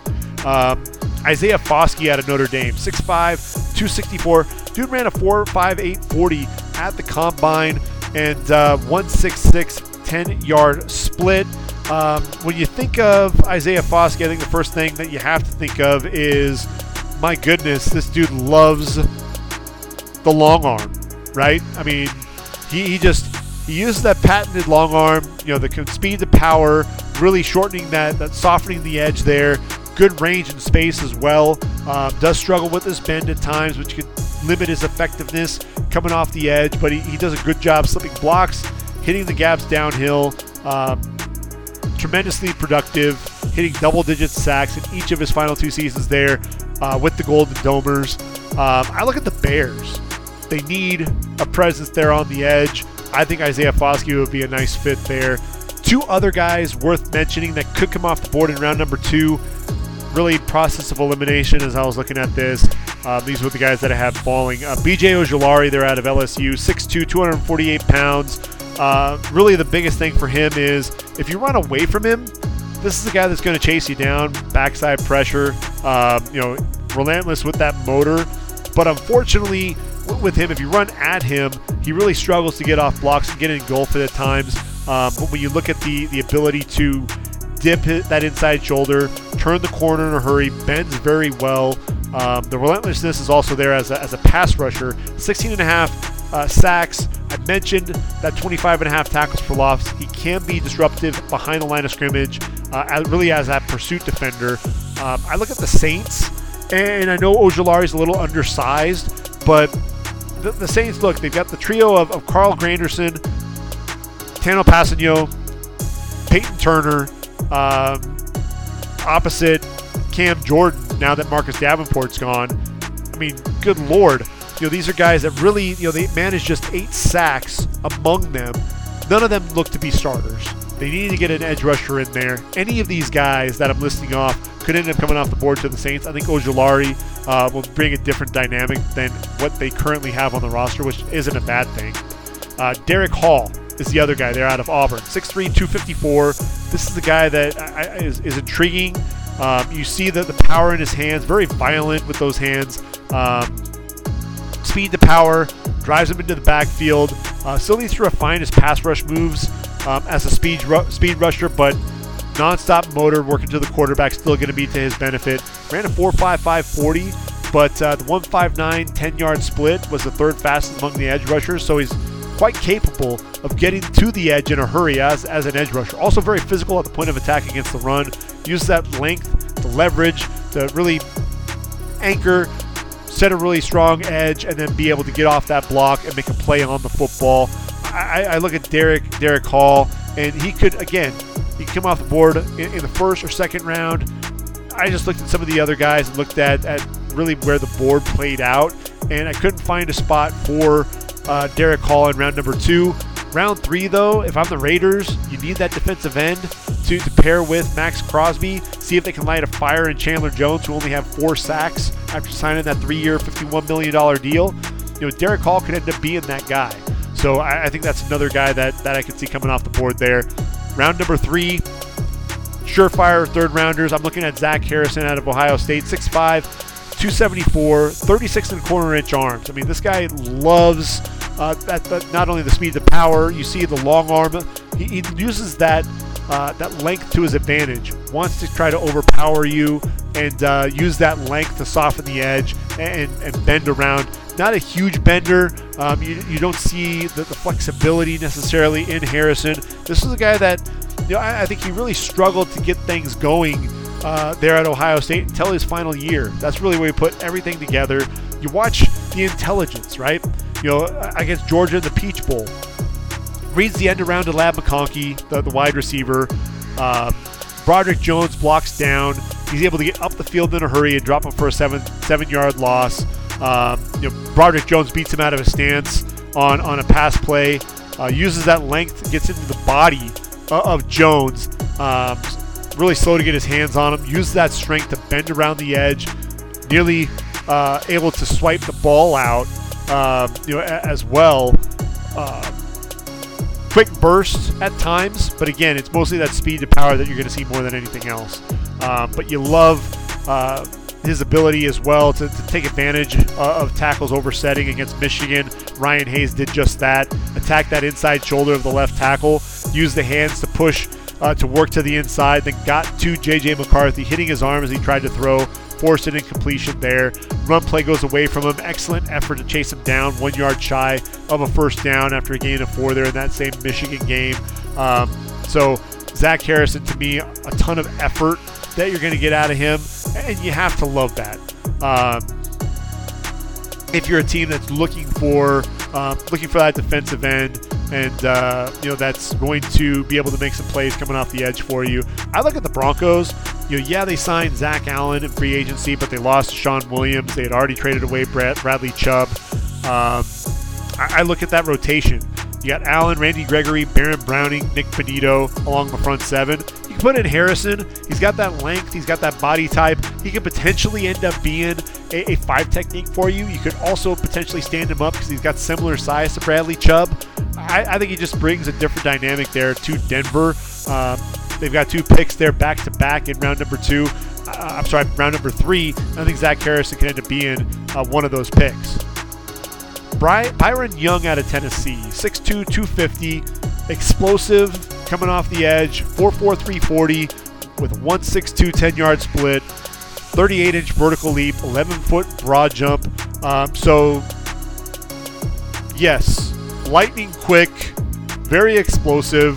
Um, Isaiah Foskey out of Notre Dame, 6'5", 264. Dude ran a 4.58 40 at the combine and uh, 166 10 yard split. Um, when you think of Isaiah Foskey, I think the first thing that you have to think of is my goodness, this dude loves the long arm, right? I mean, he, he just he uses that patented long arm, you know, the speed to power, really shortening that, that softening the edge there. Good range and space as well. Um, does struggle with his bend at times, which could limit his effectiveness coming off the edge, but he, he does a good job slipping blocks, hitting the gaps downhill. Um, tremendously productive, hitting double digit sacks in each of his final two seasons there uh, with the Golden Domers. Um, I look at the Bears. They need a presence there on the edge. I think Isaiah Foskey would be a nice fit there. Two other guys worth mentioning that could come off the board in round number two. Really, process of elimination as I was looking at this. Uh, these were the guys that I have falling. Uh, BJ Ojulari, they're out of LSU, 6'2, 248 pounds. Uh, really, the biggest thing for him is if you run away from him, this is the guy that's going to chase you down, backside pressure, um, you know, relentless with that motor. But unfortunately, with him, if you run at him, he really struggles to get off blocks and get engulfed at times. Um, but when you look at the the ability to dip that inside shoulder, turn the corner in a hurry, bends very well. Um, the relentlessness is also there as a, as a pass rusher. 16 and a half uh, sacks. I mentioned that 25 and a half tackles for loss. He can be disruptive behind the line of scrimmage, uh, as, really as that pursuit defender. Um, I look at the Saints, and I know Ojulari is a little undersized, but the, the, Saints look, they've got the trio of, of Carl Granderson, Tanoh Kpassagnon, Peyton Turner, um, opposite Cam Jordan now that Marcus Davenport's gone. I mean, good lord. You know, these are guys that really, you know, they managed just eight sacks among them. None of them look to be starters. They need to get an edge rusher in there. Any of these guys that I'm listing off could end up coming off the board to the Saints. I think Ojulari uh, will bring a different dynamic than what they currently have on the roster, which isn't a bad thing. Uh, Derick Hall is the other guy. They're out of Auburn. 6'3", 254. This is the guy that is, is intriguing. Um, you see the, the power in his hands, very violent with those hands. Um, speed to power, drives him into the backfield. Uh, still needs to refine his pass rush moves um, as a speed ru- speed rusher, but nonstop motor working to the quarterback still going to be to his benefit. Ran a 4.55 40, but uh, the 159 10 yard split was the third fastest among the edge rushers, so he's quite capable of getting to the edge in a hurry as, as an edge rusher. Also very physical at the point of attack against the run. Uses that length to leverage to really anchor, set a really strong edge, and then be able to get off that block and make a play on the football. I, I look at Derick, Derick Hall, and he could again he come off the board in, in, the first or second round. I just looked at some of the other guys and looked at, at really where the board played out, and I couldn't find a spot for uh, Derick Hall in round number two. Round three, though, if I'm the Raiders, you need that defensive end to, to pair with Maxx Crosby. See if they can light a fire in Chandler Jones, who only have four sacks after signing that three-year, $51 million deal. You know, Derick Hall could end up being that guy. So I, I think that's another guy that, that I could see coming off the board there. Round number three, surefire third rounders. I'm looking at Zach Harrison out of Ohio State, 6'5, 274, 36 and a quarter inch arms. I mean, this guy loves uh, that, that, not only the speed, the power. You see the long arm. He, he uses that uh, that length to his advantage. Wants to try to overpower you and uh, use that length to soften the edge and, and bend around. Not a huge bender. Um, you, you don't see the, the, flexibility necessarily in Harrison. This is a guy that you know I, I think he really struggled to get things going uh, there at Ohio State until his final year. That's really where he put everything together. You watch the intelligence, right? You know, against Georgia in the Peach Bowl. Reads the end around to Ladd McConkey, the, the wide receiver. Uh, Broderick Jones blocks down. He's able to get up the field in a hurry and drop him for a seven seven yard loss. Um, you know, Broderick Jones beats him out of his stance on, on a pass play. Uh, uses that length, gets into the body uh, of Jones. Um, really slow to get his hands on him. Uses that strength to bend around the edge. Nearly uh, able to swipe the ball out, um, you know, as well. Uh, quick bursts at times, but again, it's mostly that speed to power that you're going to see more than anything else. Um, but you love uh, his ability as well to, to take advantage uh, of tackles oversetting against Michigan. Ryan Hayes did just that. Attack that inside shoulder of the left tackle, use the hands to push uh, to work to the inside, then got to J.J. McCarthy, hitting his arm as he tried to throw, forced an incompletion there. Run play goes away from him. Excellent effort to chase him down, one yard shy of a first down after a gain of four there in that same Michigan game. Um, so Zach Harrison, to me, a ton of effort that you're going to get out of him, and you have to love that. Um, if you're a team that's looking for um, looking for that defensive end, and uh, you know that's going to be able to make some plays coming off the edge for you. I look at the Broncos. You know, yeah, they signed Zach Allen in free agency, but they lost Sean Williams. They had already traded away Brad, Bradley Chubb. Um, I, I look at that rotation. You got Allen, Randy Gregory, Baron Browning, Nick Bonitto along the front seven. You can put in Harrison. He's got that length. He's got that body type. He could potentially end up being a, a five technique for you. You could also potentially stand him up because he's got similar size to Bradley Chubb. I, I, think he just brings a different dynamic there to Denver. Um, they've got two picks there back to back in round number two. Uh, I'm sorry, round number three. I think Zach Harrison can end up being uh, one of those picks. Bry- Byron Young out of Tennessee, 6'2, 250, explosive, coming off the edge, 4'4, 340, with 162 10 yard split, 38 inch vertical leap, 11 foot broad jump. Um, so, yes, lightning quick, very explosive,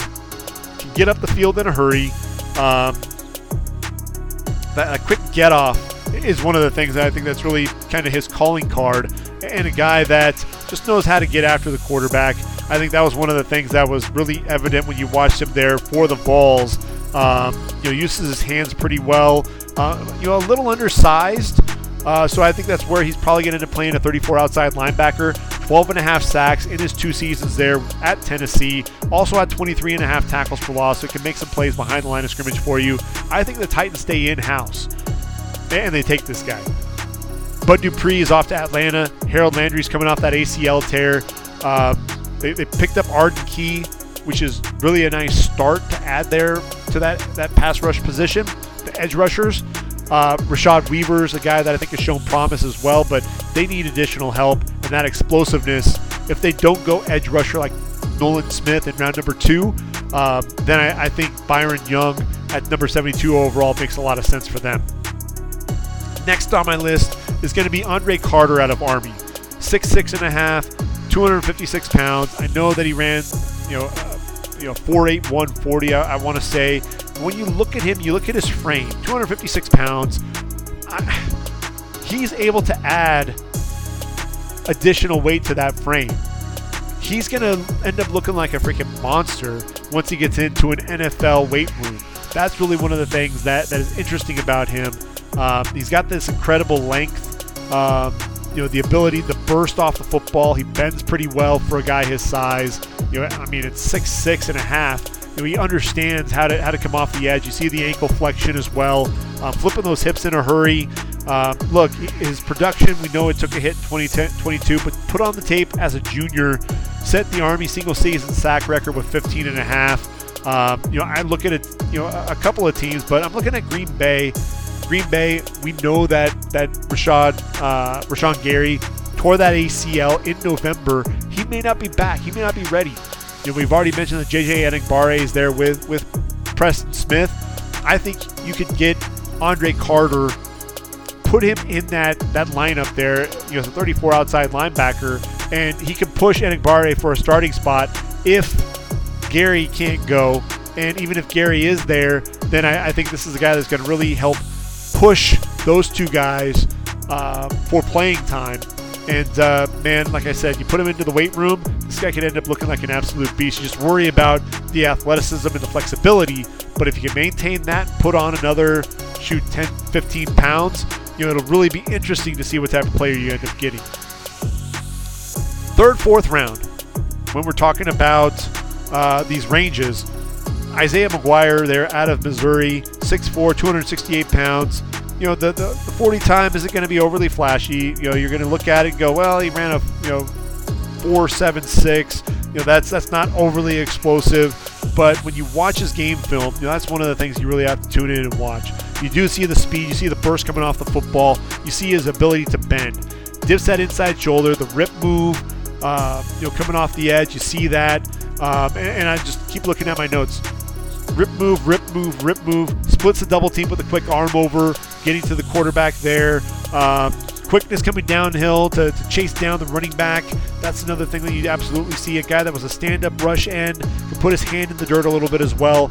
can get up the field in a hurry. Um, that a quick get off is one of the things that I think that's really kind of his calling card, and a guy that just knows how to get after the quarterback. I think that was one of the things that was really evident when you watched him there for the Vols. Um, you know, uses his hands pretty well. Uh, you know, a little undersized, uh, so I think that's where he's probably going to end up playing a 34 outside linebacker. 12 and a half sacks in his two seasons there at Tennessee. Also had 23 and a half tackles for loss, so it can make some plays behind the line of scrimmage for you. I think the Titans stay in house and they take this guy. Bud Dupree is off to Atlanta. Harold Landry's coming off that ACL tear. Um, they, they picked up Arden Key, which is really a nice start to add there to that, that pass rush position. The edge rushers. Uh, Rashad Weaver's a guy that I think has shown promise as well, but they need additional help and that explosiveness. If they don't go edge rusher like Nolan Smith in round number two, um, then I, I think Byron Young at number 72 overall makes a lot of sense for them. Next on my list is going to be Andre Carter out of Army, six six and a half, 256 pounds. I know that he ran, you know, uh, you know, 4'8", 140. I, I want to say. When you look at him, you look at his frame, 256 pounds. I, he's able to add additional weight to that frame. He's going to end up looking like a freaking monster once he gets into an NFL weight room. That's really one of the things that, that is interesting about him. Um, he's got this incredible length. Um, you know the ability to burst off the football. He bends pretty well for a guy his size. You know, I mean, it's six six and a half. You know, he understands how to how to come off the edge. You see the ankle flexion as well, um, flipping those hips in a hurry. Um, look, his production, we know it took a hit in 2010, 22, but put on the tape as a junior, set the Army single season sack record with 15 and a half. Um, you know, I look at it, you know, a, couple of teams, but I'm looking at Green Bay. Green Bay, we know that that Rashad uh, Rashan Gary tore that ACL in November. He may not be back. He may not be ready. You know, we've already mentioned that JJ Enagbare is there with with Preston Smith. I think you could get Andre Carter, put him in that that lineup there. You know, the 34 outside linebacker, and he can push Enagbare for a starting spot if Gary can't go. And even if Gary is there, then I, I think this is a guy that's going to really help push those two guys uh, for playing time. And uh, man, like I said, you put him into the weight room, this guy could end up looking like an absolute beast. You just worry about the athleticism and the flexibility. But if you can maintain that, put on another shoot 10, 15 pounds, you know, it'll really be interesting to see what type of player you end up getting. Third, fourth round, when we're talking about uh, these ranges, Isaiah McGuire, they're out of Missouri, 6'4, 268 pounds. You know, the, the, the 40 time isn't going to be overly flashy. You know, you're going to look at it and go, well, he ran a, you know, 4.76. You know, that's that's not overly explosive. But when you watch his game film, you know, that's one of the things you really have to tune in and watch. You do see the speed, you see the burst coming off the football, you see his ability to bend. Dips that inside shoulder, the rip move, uh, you know, coming off the edge, you see that. Um, and, and I just keep looking at my notes rip move, rip move, rip move, splits the double team with a quick arm over, getting to the quarterback there. Um, quickness coming downhill to, to, chase down the running back. That's another thing that you absolutely see. A guy that was a stand up rush end can put his hand in the dirt a little bit as well.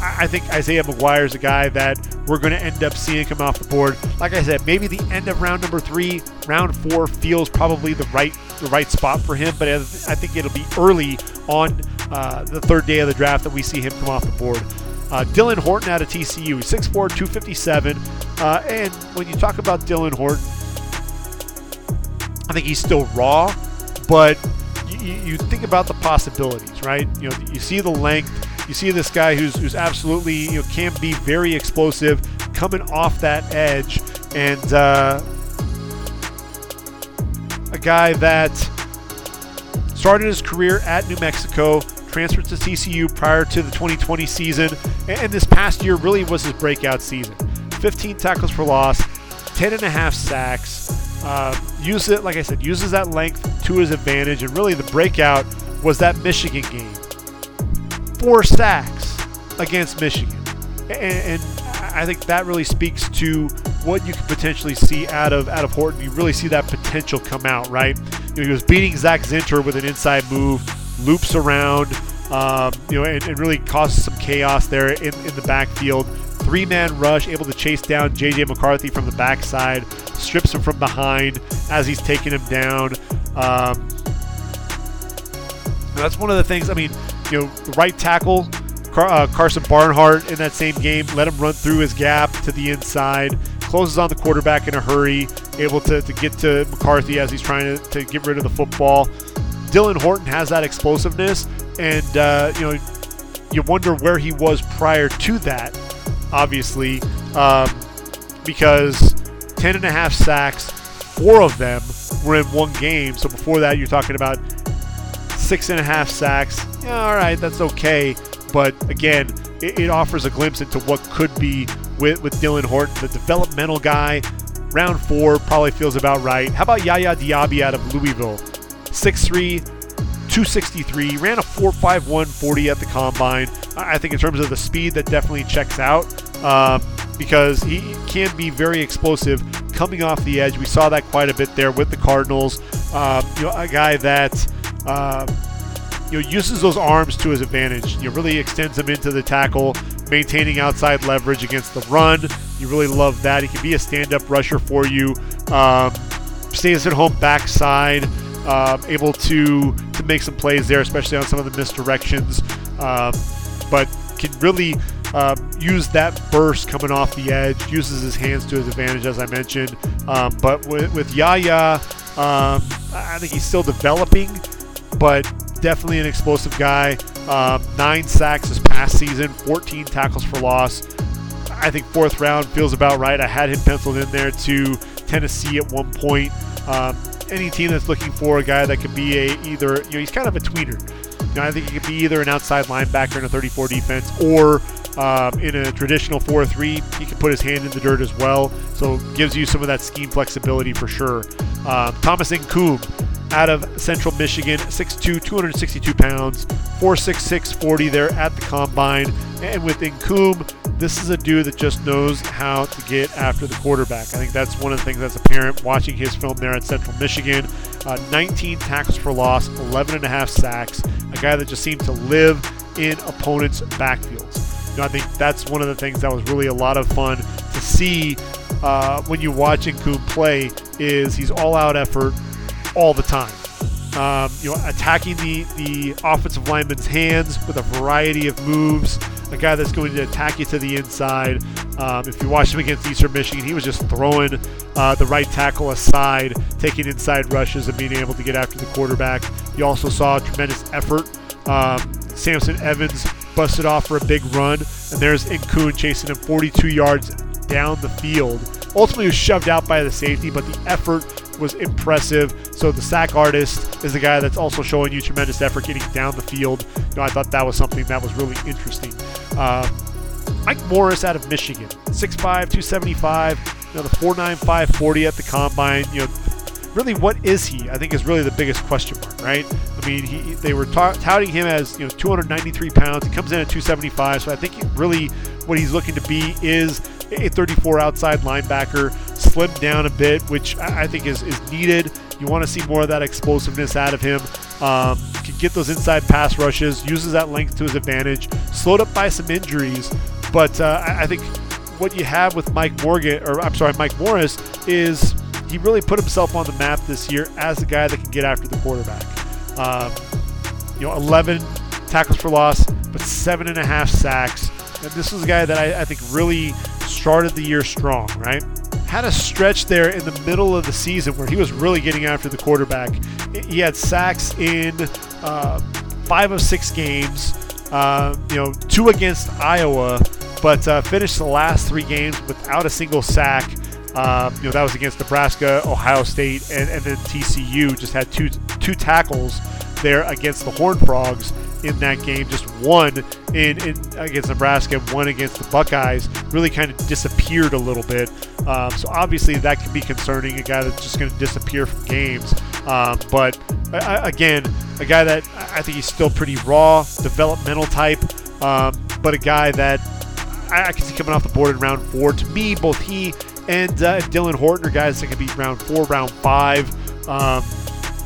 I, think Isaiah McGuire is a guy that we're going to end up seeing come off the board. Like I said, maybe the end of round number three, round four feels probably the right the right spot for him, but I, I think it'll be early on uh, the third day of the draft that we see him come off the board. Uh, Dylan Horton out of TCU, 6'4, 257. Uh, and when you talk about Dylan Horton, I think he's still raw, but you, you, think about the possibilities, right? You know, you see the length, you see this guy who's who's absolutely you know can be very explosive, coming off that edge, and uh, a guy that started his career at New Mexico, transferred to TCU prior to the 2020 season, and this past year really was his breakout season. 15 tackles for loss, 10 and a half sacks. Uh, use it, like I said, uses that length to his advantage, and really the breakout was that Michigan game. Four sacks against Michigan, and, and I think that really speaks to what you can potentially see out of out of Horton. You really see that potential come out, right? You know, he was beating Zak Zinter with an inside move, loops around, um, you know, and, and, really causes some chaos there in, in the backfield. Three man rush, able to chase down JJ McCarthy from the backside, strips him from behind as he's taking him down. Um, that's one of the things. I mean, you know, right tackle, Car- uh, Karsen Barnhart in that same game, let him run through his gap to the inside, closes on the quarterback in a hurry, able to, to get to McCarthy as he's trying to, to get rid of the football. Dylan Horton has that explosiveness, and uh, you know, you wonder where he was prior to that, obviously, um, because 10 and a half sacks, four of them were in one game. So before that, you're talking about six and a half sacks. Yeah, all right, that's okay. But again, it, it offers a glimpse into what could be with, with Dylan Horton, the developmental guy. Round four probably feels about right. How about Yaya Diaby out of Louisville? 6'3, 263, ran a 4.51 40 at the combine. I think in terms of the speed, that definitely checks out um, because he can be very explosive coming off the edge. We saw that quite a bit there with the Cardinals. Um, you know, a guy that. Uh, you know, uses those arms to his advantage. You know, really extends them into the tackle, maintaining outside leverage against the run. You really love that. He can be a stand-up rusher for you. Um, stays at home backside, um, able to to make some plays there, especially on some of the misdirections. Um, but can really um, use that burst coming off the edge. Uses his hands to his advantage, as I mentioned. Um, but with, with Yaya, um, I think he's still developing, but definitely an explosive guy. Um, nine sacks this past season, 14 tackles for loss. I think fourth round feels about right. I had him penciled in there to Tennessee at one point. Um, any team that's looking for a guy that could be a either you know he's kind of a tweener. You know, I think he could be either an outside linebacker in a 34 defense or um, in a traditional 4-3. He can put his hand in the dirt as well, so gives you some of that scheme flexibility for sure. Um, Thomas Incoom, out of Central Michigan, 6'2", 262 pounds, 4'6", 40 there at the combine. And with Incoom, this is a dude that just knows how to get after the quarterback. I think that's one of the things that's apparent watching his film there at Central Michigan. Uh, 19 tackles for loss, 11 and a half sacks. A guy that just seemed to live in opponents' backfields. you know, I think that's one of the things that was really a lot of fun to see uh, when you watch Incoom play. Is he's all out effort all the time. Um, you know, attacking the the offensive lineman's hands with a variety of moves. A guy that's going to attack you to the inside. Um, if you watched him against Eastern Michigan, he was just throwing uh, the right tackle aside, taking inside rushes, and being able to get after the quarterback. You also saw tremendous effort. Um, Samson Evans busted off for a big run, and there's Incoom chasing him 42 yards down the field. Ultimately, was shoved out by the safety, but the effort was impressive. So the sack artist is the guy that's also showing you tremendous effort getting down the field. You know, I thought that was something that was really interesting. Uh, Mike Morris out of Michigan, 6'5", 275, you know, the 4.95 40 at the combine. You know, really, what is he? I think is really the biggest question mark, right? I mean, he, they were ta- touting him as you know 293 pounds. He comes in at 275, so I think really what he's looking to be is a 34 outside linebacker, slimmed down a bit, which I think is, is needed. You want to see more of that explosiveness out of him. Um, can get those inside pass rushes, uses that length to his advantage. Slowed up by some injuries, but uh, I think what you have with Mike Morgan, or I'm sorry, Mike Morris, is he really put himself on the map this year as a guy that can get after the quarterback. Um, you know, 11 tackles for loss, but seven and a half sacks. And this was a guy that I, I think really started the year strong, right? Had a stretch there in the middle of the season where he was really getting after the quarterback. He had sacks in uh, five of six games, uh, you know, two against Iowa, but uh, finished the last three games without a single sack. Um, you know, that was against Nebraska, Ohio State, and, and then TCU just had two two tackles there against the Horned Frogs in that game. Just one in, in against Nebraska, one against the Buckeyes. Really kind of disappeared a little bit. Um, so obviously that can be concerning. A guy that's just going to disappear from games. Um, but uh, again, a guy that I think he's still pretty raw, developmental type, um, but a guy that I, I, can see coming off the board in round four. To me, both he and uh, Dylan Horton are guys that can be round four, round five. Um,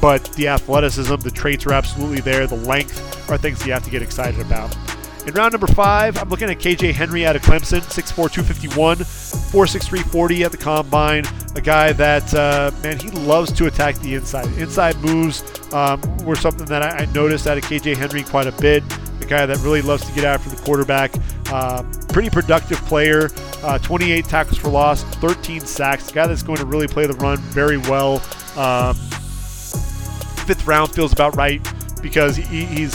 but the athleticism, the traits are absolutely there. The length are things you have to get excited about. In round number five, I'm looking at KJ Henry out of Clemson, 6'4, 251, 4'6, 40 at the combine. A guy that, uh, man, he loves to attack the inside. Inside moves um, were something that I, I, noticed out of KJ Henry quite a bit. A guy that really loves to get after the quarterback. Uh, pretty productive player. Uh, 28 tackles for loss, 13 sacks. A guy that's going to really play the run very well. Um, fifth round feels about right because he, he's,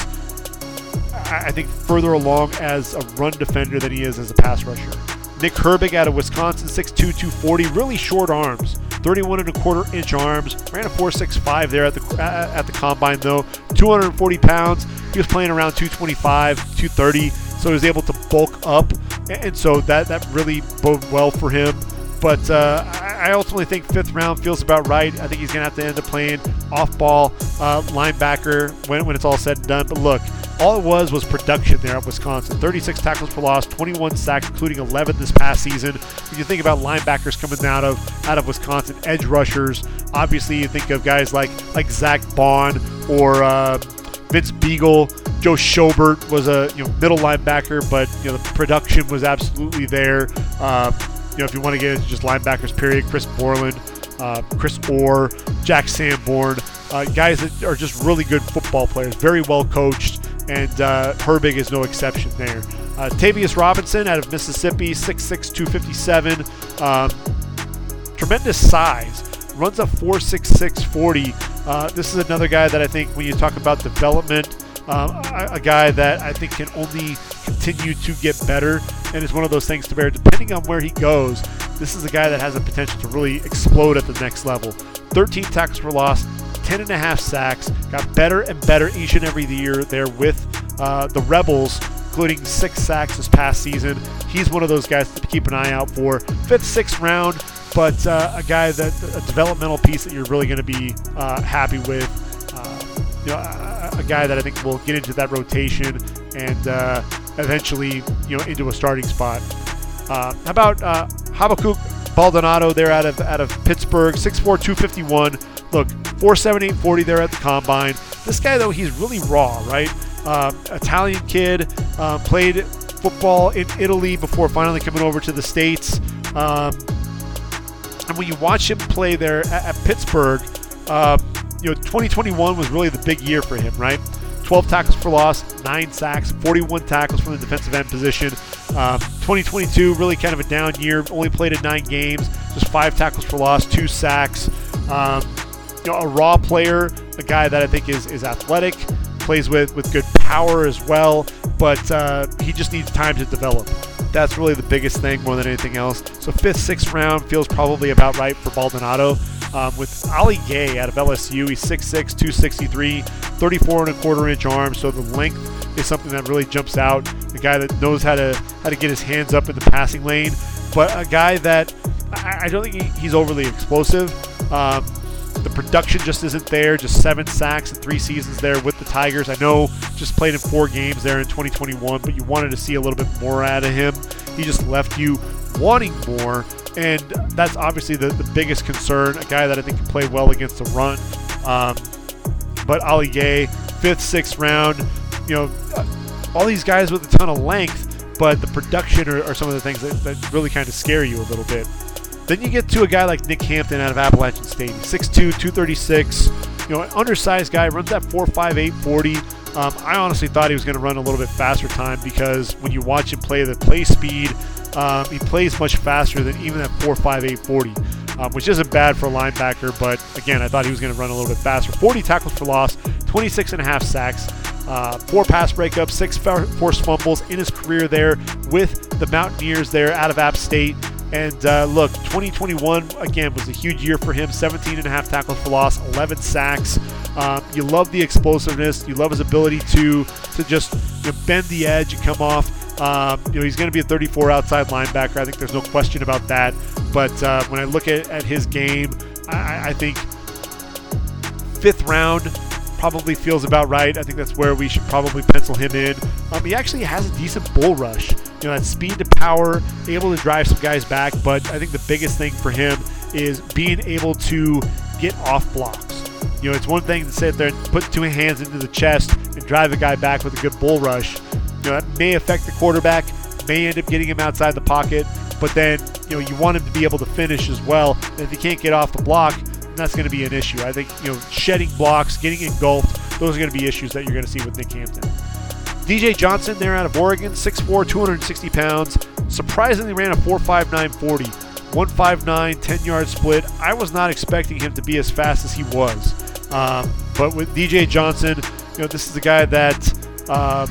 I think, further along as a run defender than he is as a pass rusher. Nick Herbig out of Wisconsin, 6'2", 240, really short arms. 31 and a quarter inch arms. Ran a 4.65 there at the at the combine though. 240 pounds. He was playing around 225, 230, so he was able to bulk up, and so that that really bode well for him. But uh, I ultimately think fifth round feels about right. I think he's going to have to end up playing off ball uh, linebacker when, when it's all said and done. But look, all it was was production there at Wisconsin 36 tackles for loss, 21 sacks, including 11 this past season. When you think about linebackers coming out of out of Wisconsin, edge rushers, obviously you think of guys like like Zack Baun or uh, Vince Biegel. Joe Schobert was a you know middle linebacker, but you know the production was absolutely there. Uh, know, if you want to get into just linebackers, period, Chris Borland, uh, Chris Orr, Jack Sanborn, uh, guys that are just really good football players, very well coached, and uh, Herbig is no exception there. Uh, Tavius Robinson out of Mississippi, 6'6", 257, um, tremendous size, runs a 4.66 40. Uh, this is another guy that I think when you talk about development, um, a, a, guy that I think can only continue to get better and is one of those things to bear. Depending on where he goes, this is a guy that has the potential to really explode at the next level. 13 tackles for loss, 10 and a half sacks, got better and better each and every year there with uh, the Rebels, including six sacks this past season. He's one of those guys to keep an eye out for. Fifth, sixth round, but uh, a guy that a developmental piece that you're really going to be uh, happy with. You know, a guy that I think will get into that rotation and uh, eventually, you know, into a starting spot. Uh, how about uh, Habakkuk Baldonado there out of out of Pittsburgh, 6'4", 251. Look, 4'7", 40 there at the combine. This guy though, he's really raw, right? Uh, Italian kid, uh, played football in Italy before finally coming over to the States. Um, and when you watch him play there at, at Pittsburgh, uh, you know, 2021 was really the big year for him, right? 12 tackles for loss, 9 sacks, 41 tackles from the defensive end position. Um, 2022, really kind of a down year. Only played in nine games, just 5 tackles for loss, 2 sacks. Um, you know, a raw player, a guy that I think is, is athletic, plays with, with good power as well, but uh, he just needs time to develop. That's really the biggest thing more than anything else. So fifth, sixth round feels probably about right for Baldonado. Um, with Ali Gaye out of LSU, he's 6'6", 263, 34 and a quarter inch arm. So the length is something that really jumps out. The guy that knows how to how to get his hands up in the passing lane, but a guy that I, I don't think he, he's overly explosive. Um, the production just isn't there. Just seven sacks and three seasons there with the Tigers. I know just played in four games there in 2021, but you wanted to see a little bit more out of him. He just left you wanting more, and that's obviously the, the biggest concern. A guy that I think can play well against the run. Um, but Ali Gaye, fifth, sixth round, you know, all these guys with a ton of length, but the production are, are some of the things that, that really kind of scare you a little bit. Then you get to a guy like Nick Hampton out of Appalachian State. He's 6'2", 236. You know, an undersized guy, runs that 4.58 40. Um, I honestly thought he was going to run a little bit faster time because when you watch him play the play speed, um, he plays much faster than even that 4.58 40. Um, which isn't bad for a linebacker, but again, I thought he was going to run a little bit faster. 40 tackles for loss, 26 and a half sacks, uh, four pass breakups, six forced fumbles in his career there with the Mountaineers there out of App State. And uh, look, 2021 again was a huge year for him. 17 and a half tackles for loss, 11 sacks. Um, you love the explosiveness. You love his ability to to just you know, bend the edge and come off. Um, you know he's going to be a 34 outside linebacker. I think there's no question about that. But uh, when I look at, at his game, I, I think fifth round probably feels about right. I think that's where we should probably pencil him in. Um, he actually has a decent bull rush. You know, that speed to power, able to drive some guys back. But I think the biggest thing for him is being able to get off blocks. You know, it's one thing to sit there and put two hands into the chest and drive a guy back with a good bull rush. You know, that may affect the quarterback, may end up getting him outside the pocket, but then, you know, you want him to be able to finish as well. And if he can't get off the block, that's going to be an issue. I think, you know, shedding blocks, getting engulfed, those are going to be issues that you're going to see with Nick Hampton. DJ Johnson, there out of Oregon, 6'4, 260 pounds. Surprisingly ran a 4.59 40. 159, 10 yard split. I was not expecting him to be as fast as he was. Um, but with DJ Johnson, you know, this is a guy that um,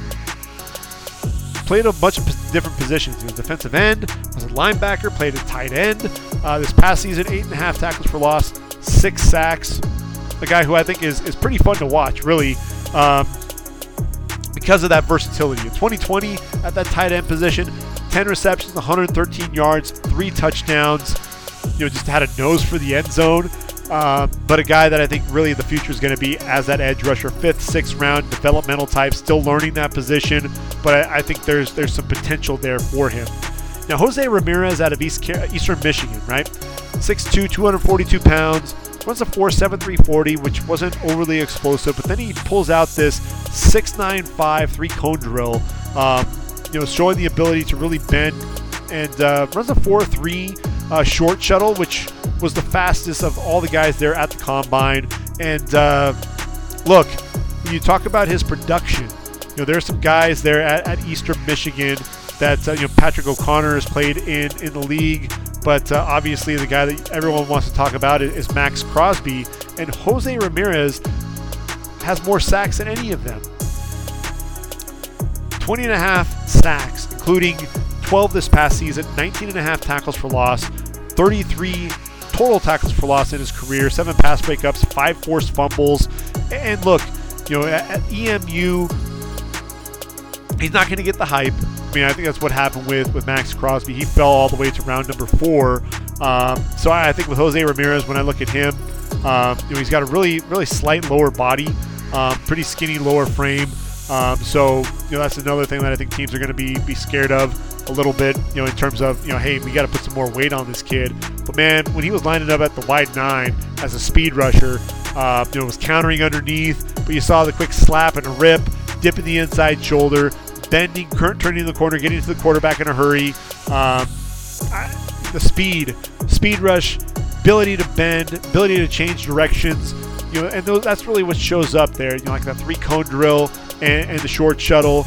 played a bunch of different positions. He was defensive end, was a linebacker, played a tight end. Uh, this past season, eight and a half tackles for loss, six sacks. A guy who I think is, is pretty fun to watch, really, um, because of that versatility. In 2020, at that tight end position, 10 receptions, 113 yards, three touchdowns. You know, just had a nose for the end zone. Uh, but a guy that I think really the future is going to be as that edge rusher, fifth, sixth round developmental type, still learning that position. But I, I think there's there's some potential there for him. Now Jose Ramirez out of East, Eastern Michigan, right? 6'2", 242 pounds, runs a 4.73 40, which wasn't overly explosive, but then he pulls out this 6.95 three cone drill, um, you know, showing the ability to really bend and uh, runs a 4.3 uh, short shuttle, which was the fastest of all the guys there at the combine. And uh, look, when you talk about his production, you know, there's some guys there at, at Eastern Michigan that uh, you know Patrick O'Connor has played in in the league. But uh, obviously, the guy that everyone wants to talk about is Maxx Crosby, and Jose Ramirez has more sacks than any of them. 20 and a half sacks, including 12 this past season, 19 and a half tackles for loss, 33 total tackles for loss in his career, seven pass breakups, five forced fumbles. And look, you know, at, EMU, he's not going to get the hype. I mean, I think that's what happened with with Maxx Crosby. He fell all the way to round number four. Um, so I, I, think with Jose Ramirez, when I look at him, um, you know, he's got a really really slight lower body, um, pretty skinny lower frame. Um, so you know that's another thing that I think teams are going to be be scared of a little bit. You know, in terms of you know, hey, we got to put some more weight on this kid. But man, when he was lining up at the wide nine as a speed rusher, uh, you know, was countering underneath, but you saw the quick slap and rip, dip in the inside shoulder, bending, current turning the corner, getting to the quarterback in a hurry. Um, I, the speed, speed rush, ability to bend, ability to change directions. You know, and those, that's really what shows up there. You know, like that three cone drill and, and the short shuttle.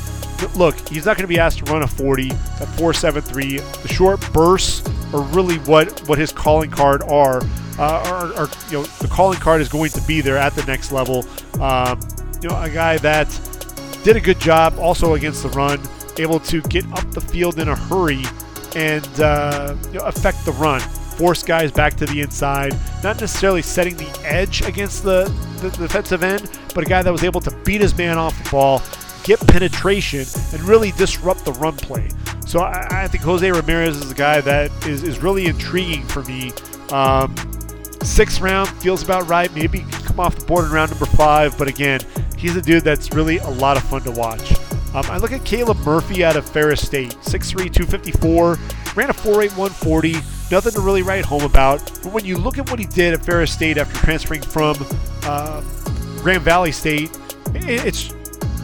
Look, he's not going to be asked to run a 40, that 473. The short bursts are really what what his calling card are. Uh, are, are, you know the calling card is going to be there at the next level. Um, you know, a guy that did a good job also against the run, able to get up the field in a hurry and uh, you know, affect the run, force guys back to the inside, not necessarily setting the edge against the, the, the defensive end, but a guy that was able to beat his man off the ball, get penetration, and really disrupt the run play. So I, I think Jose Ramirez is a guy that is, is really intriguing for me. Um, sixth round feels about right. Maybe come off the board in round number five, but again, he's a dude that's really a lot of fun to watch. Um, I look at Caleb Murphy out of Ferris State, 6'3, 254, ran a 4'8, 140. Nothing to really write home about. But when you look at what he did at Ferris State after transferring from uh, Grand Valley State, it's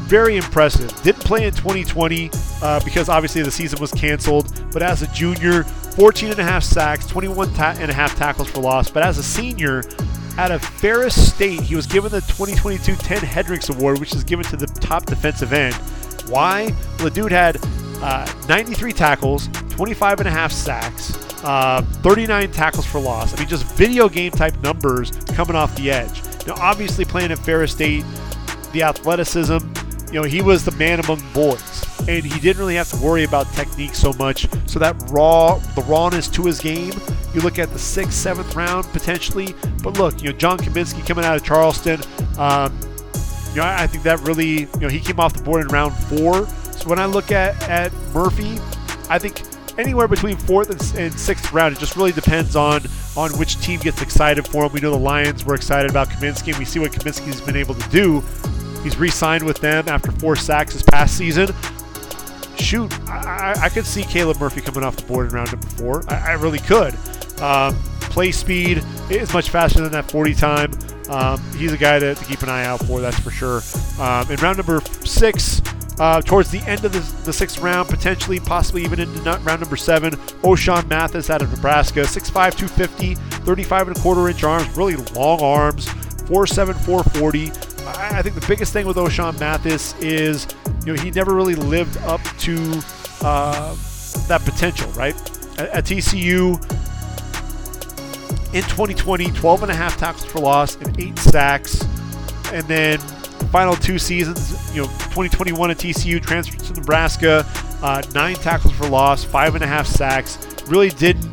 very impressive. Didn't play in 2020 uh, because obviously the season was canceled, but as a junior, 14 and a half sacks, 21 ta- and a half tackles for loss. But as a senior, out of Ferris State, he was given the 2022 Ted Hendricks Award, which is given to the top defensive end. Why? Well, the dude had uh, 93 tackles, 25 and a half sacks, uh, 39 tackles for loss. I mean, just video game type numbers coming off the edge. Now, obviously, playing at Ferris State, the athleticism, you know, he was the man among boys, and he didn't really have to worry about technique so much. So that raw, the rawness to his game, you look at the sixth, seventh round potentially. But look, you know, John Cominsky coming out of Charleston. Um, you know, I think that really, you know, he came off the board in round four. So when I look at, at Murphy, I think anywhere between fourth and, and, sixth round. It just really depends on on which team gets excited for him. We know the Lions were excited about Cominsky, and we see what Cominsky's been able to do. He's re-signed with them after four sacks this past season. Shoot, I, I could see Caleb Murphy coming off the board in round number four. I, I really could. Um, play speed is much faster than that 40 time. Um, he's a guy to, to, keep an eye out for, that's for sure. Um, in round number six, uh, towards the end of the, the, sixth round, potentially, possibly even into round number seven, Ochaun Mathis out of Nebraska, 6'5, 250, 35 and a quarter inch arms, really long arms, 4'7, 440. I, I think the biggest thing with Ochaun Mathis is, you know, he never really lived up to uh, that potential, right? At, at TCU, in 2020, 12 and a half tackles for loss and eight sacks. And then final two seasons, you know, 2021 at TCU, transferred to Nebraska, uh, nine tackles for loss, five and a half sacks. Really didn't.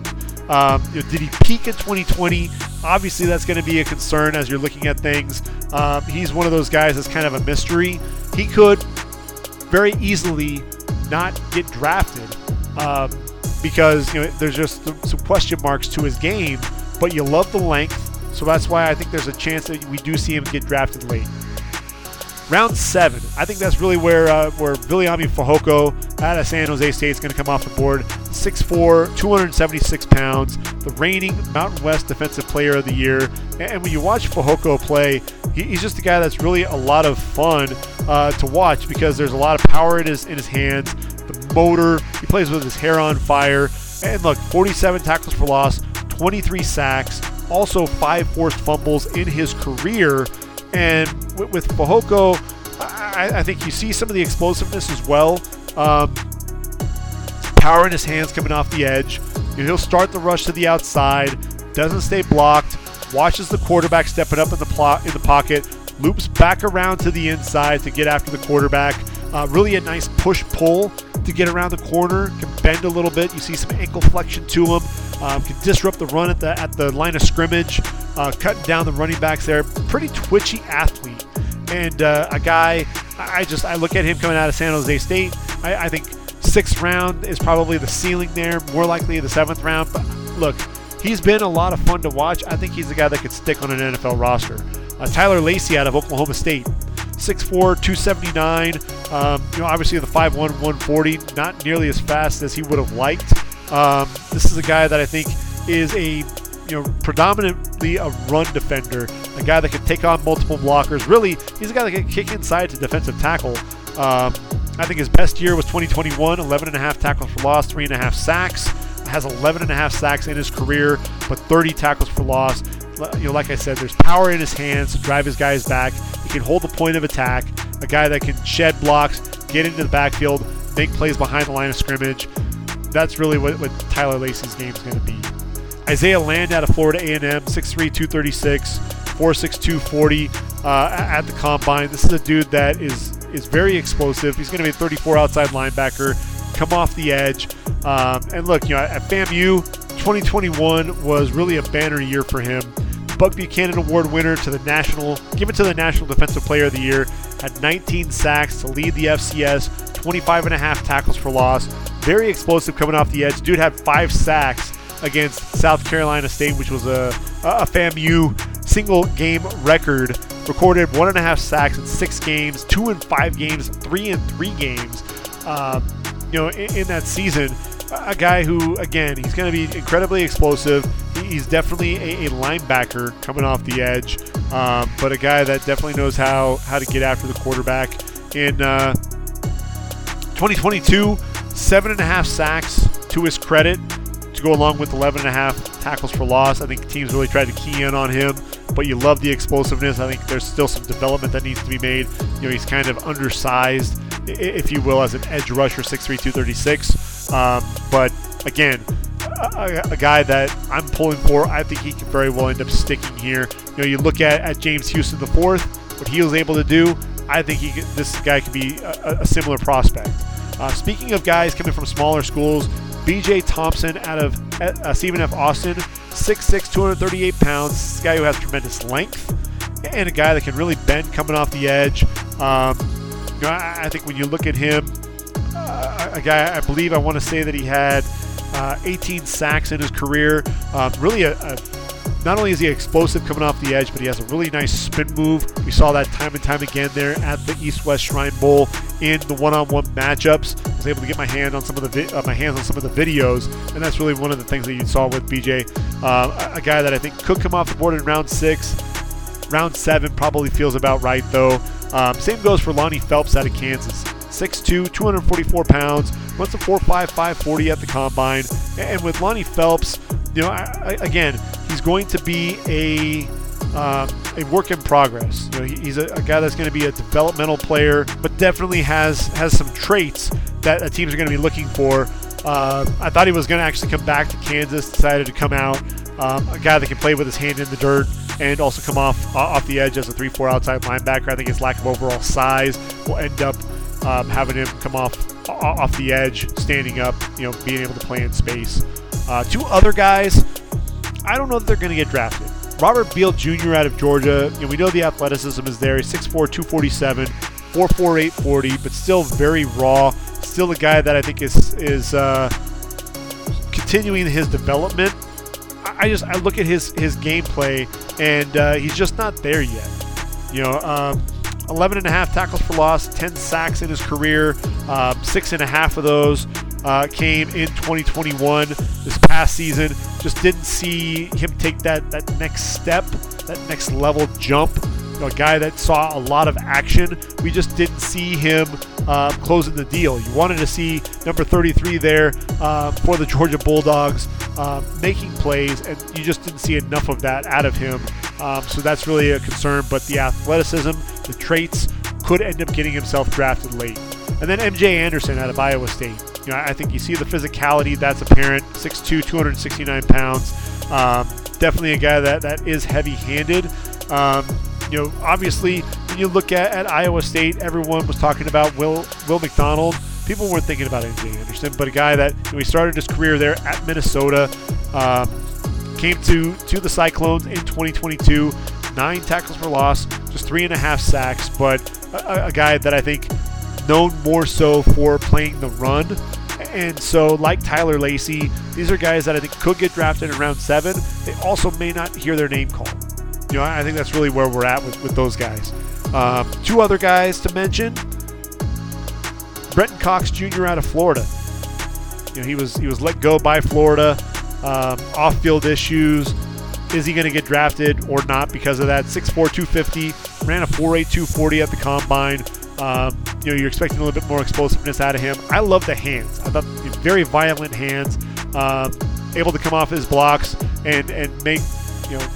Um, you know, did he peak in 2020? Obviously, that's going to be a concern as you're looking at things. Um, he's one of those guys that's kind of a mystery. He could very easily not get drafted um, because you know there's just some question marks to his game but you love the length, so that's why I think there's a chance that we do see him get drafted late. Round seven, I think that's really where uh, where Viliami Fehoko out of San Jose State is going to come off the board. 6'4", 276 pounds, the reigning Mountain West Defensive Player of the Year. And when you watch Fehoko play, he's just a guy that's really a lot of fun uh, to watch because there's a lot of power in his in his hands. The motor, he plays with his hair on fire. And look, 47 tackles for loss, 23 sacks, also five forced fumbles in his career. And with, with Fehoko, I, I, think you see some of the explosiveness as well. Um, power in his hands coming off the edge. You know, he'll start the rush to the outside, doesn't stay blocked, watches the quarterback stepping up in the plot in the pocket, loops back around to the inside to get after the quarterback. Uh, really a nice push pull to get around the corner, can bend a little bit. You see some ankle flexion to him, um, can disrupt the run at the at the line of scrimmage, uh, cutting down the running backs there. Pretty twitchy athlete, and uh, a guy. I just I look at him coming out of San Jose State. I, I think sixth round is probably the ceiling there. More likely the seventh round. But look, he's been a lot of fun to watch. I think he's a guy that could stick on an NFL roster. Uh, Tyler Lacey out of Oklahoma State. 6'4", 279. Um, you know, obviously the 5'1", 140, not nearly as fast as he would have liked. Um, this is a guy that I think is a you know predominantly a run defender, a guy that can take on multiple blockers. Really, he's a guy that can kick inside to defensive tackle. Um, I think his best year was 2021, 11 and a half tackles for loss, three and a half sacks. Has 11 and a half sacks in his career, but 30 tackles for loss. You know, like I said, there's power in his hands to drive his guys back. He can hold the point of attack. A guy that can shed blocks, get into the backfield, make plays behind the line of scrimmage. That's really what, what Tyler Lacey's game is going to be. Isaiah Land out of Florida A&M, 6'3", 236, 4'6", 240 uh, at the combine. This is a dude that is is very explosive. He's going to be a 34 outside linebacker, come off the edge. Um, and look, you know, at FAMU, 2021 was really a banner year for him. Buck Buchanan Award winner to the national, given to the National Defensive Player of the Year, had 19 sacks to lead the FCS, 25 and a half tackles for loss. Very explosive coming off the edge. Dude had five sacks against South Carolina State, which was a, a FAMU single game record recorded one and a half sacks in six games, two in five games, three in three games. Um, you know, in, in, that season, a guy who, again, he's going to be incredibly explosive. He's definitely a, a, linebacker coming off the edge, um, but a guy that definitely knows how how to get after the quarterback. In uh, 2022, seven and a half sacks to his credit to go along with 11 and a half tackles for loss. I think teams really tried to key in on him but you love the explosiveness. I think there's still some development that needs to be made. You know, he's kind of undersized, if you will, as an edge rusher, 6'3", 236. Um, but again, a, a, guy that I'm pulling for. I think he could very well end up sticking here. You know, you look at, at James Houston the fourth, what he was able to do. I think he could, this guy could be a, a similar prospect. Uh, speaking of guys coming from smaller schools, B.J. Thompson out of uh, Stephen F. Austin 6'6", 238 pounds. This guy who has tremendous length and a guy that can really bend coming off the edge. Um, you know, I, I, think when you look at him, uh, a guy I believe I want to say that he had uh, 18 sacks in his career. Um, really a, a not only is he explosive coming off the edge, but he has a really nice spin move. We saw that time and time again there at the East West Shrine Bowl in the one-on-one matchups. I was able to get my hand on some of the vi- uh, my hands on some of the videos, and that's really one of the things that you saw with BJ. Uh, a guy that I think could come off the board in round six. Round seven probably feels about right though. Um, same goes for Lonnie Phelps out of Kansas. 6'2", 244 pounds, runs a 4.55 40 at the combine. And with Lonnie Phelps, you know, I, I, again, he's going to be a um, a work in progress. You know, he, he's a, a, guy that's going to be a developmental player, but definitely has has some traits that the teams are going to be looking for. Uh, I thought he was going to actually come back to Kansas. Decided to come out. Um, a guy that can play with his hand in the dirt and also come off off the edge as a 3-4 outside linebacker. I think his lack of overall size will end up um, having him come off off the edge, standing up, you know, being able to play in space. Uh, two other guys, I don't know that they're going to get drafted. Robert Beal Jr. out of Georgia, you know, we know the athleticism is there. He's 6'4", 247, 4'4", 40, but still very raw. Still a guy that I think is is uh, continuing his development. I just I look at his his gameplay and uh, he's just not there yet. You know, um, 11 and a half tackles for loss, 10 sacks in his career, um, six and a half of those uh, came in 2021. This past season, just didn't see him take that that next step, that next level jump. You know, a guy that saw a lot of action. We just didn't see him uh, closing the deal. You wanted to see number 33 there uh, for the Georgia Bulldogs making plays, and you just didn't see enough of that out of him. Um, so that's really a concern. But the athleticism, the traits, could end up getting himself drafted late. And then MJ Anderson out of Iowa State. You know, I think you see the physicality that's apparent. 6'2", 269 pounds. Um, definitely a guy that, that is heavy-handed. Um, you know, obviously, when you look at, at Iowa State, everyone was talking about Will Will McDonald. People weren't thinking about MJ Anderson, but a guy that you know, he started his career there at Minnesota, um, came to to the Cyclones in 2022, nine tackles for loss, just three and a half sacks, but a, a guy that I think known more so for playing the run. And so, like Tyler Lacey, these are guys that I think could get drafted in round seven. They also may not hear their name called. You know, I think that's really where we're at with, with those guys. Um, two other guys to mention: Brenton Cox Jr. out of Florida. You know, he was he was let go by Florida, um, off-field issues. Is he going to get drafted or not because of that? 6'4", 250, ran a 4'8", 240 at the combine. Um, you know, you're expecting a little bit more explosiveness out of him. I love the hands. I thought very violent hands, um, able to come off his blocks and and make you know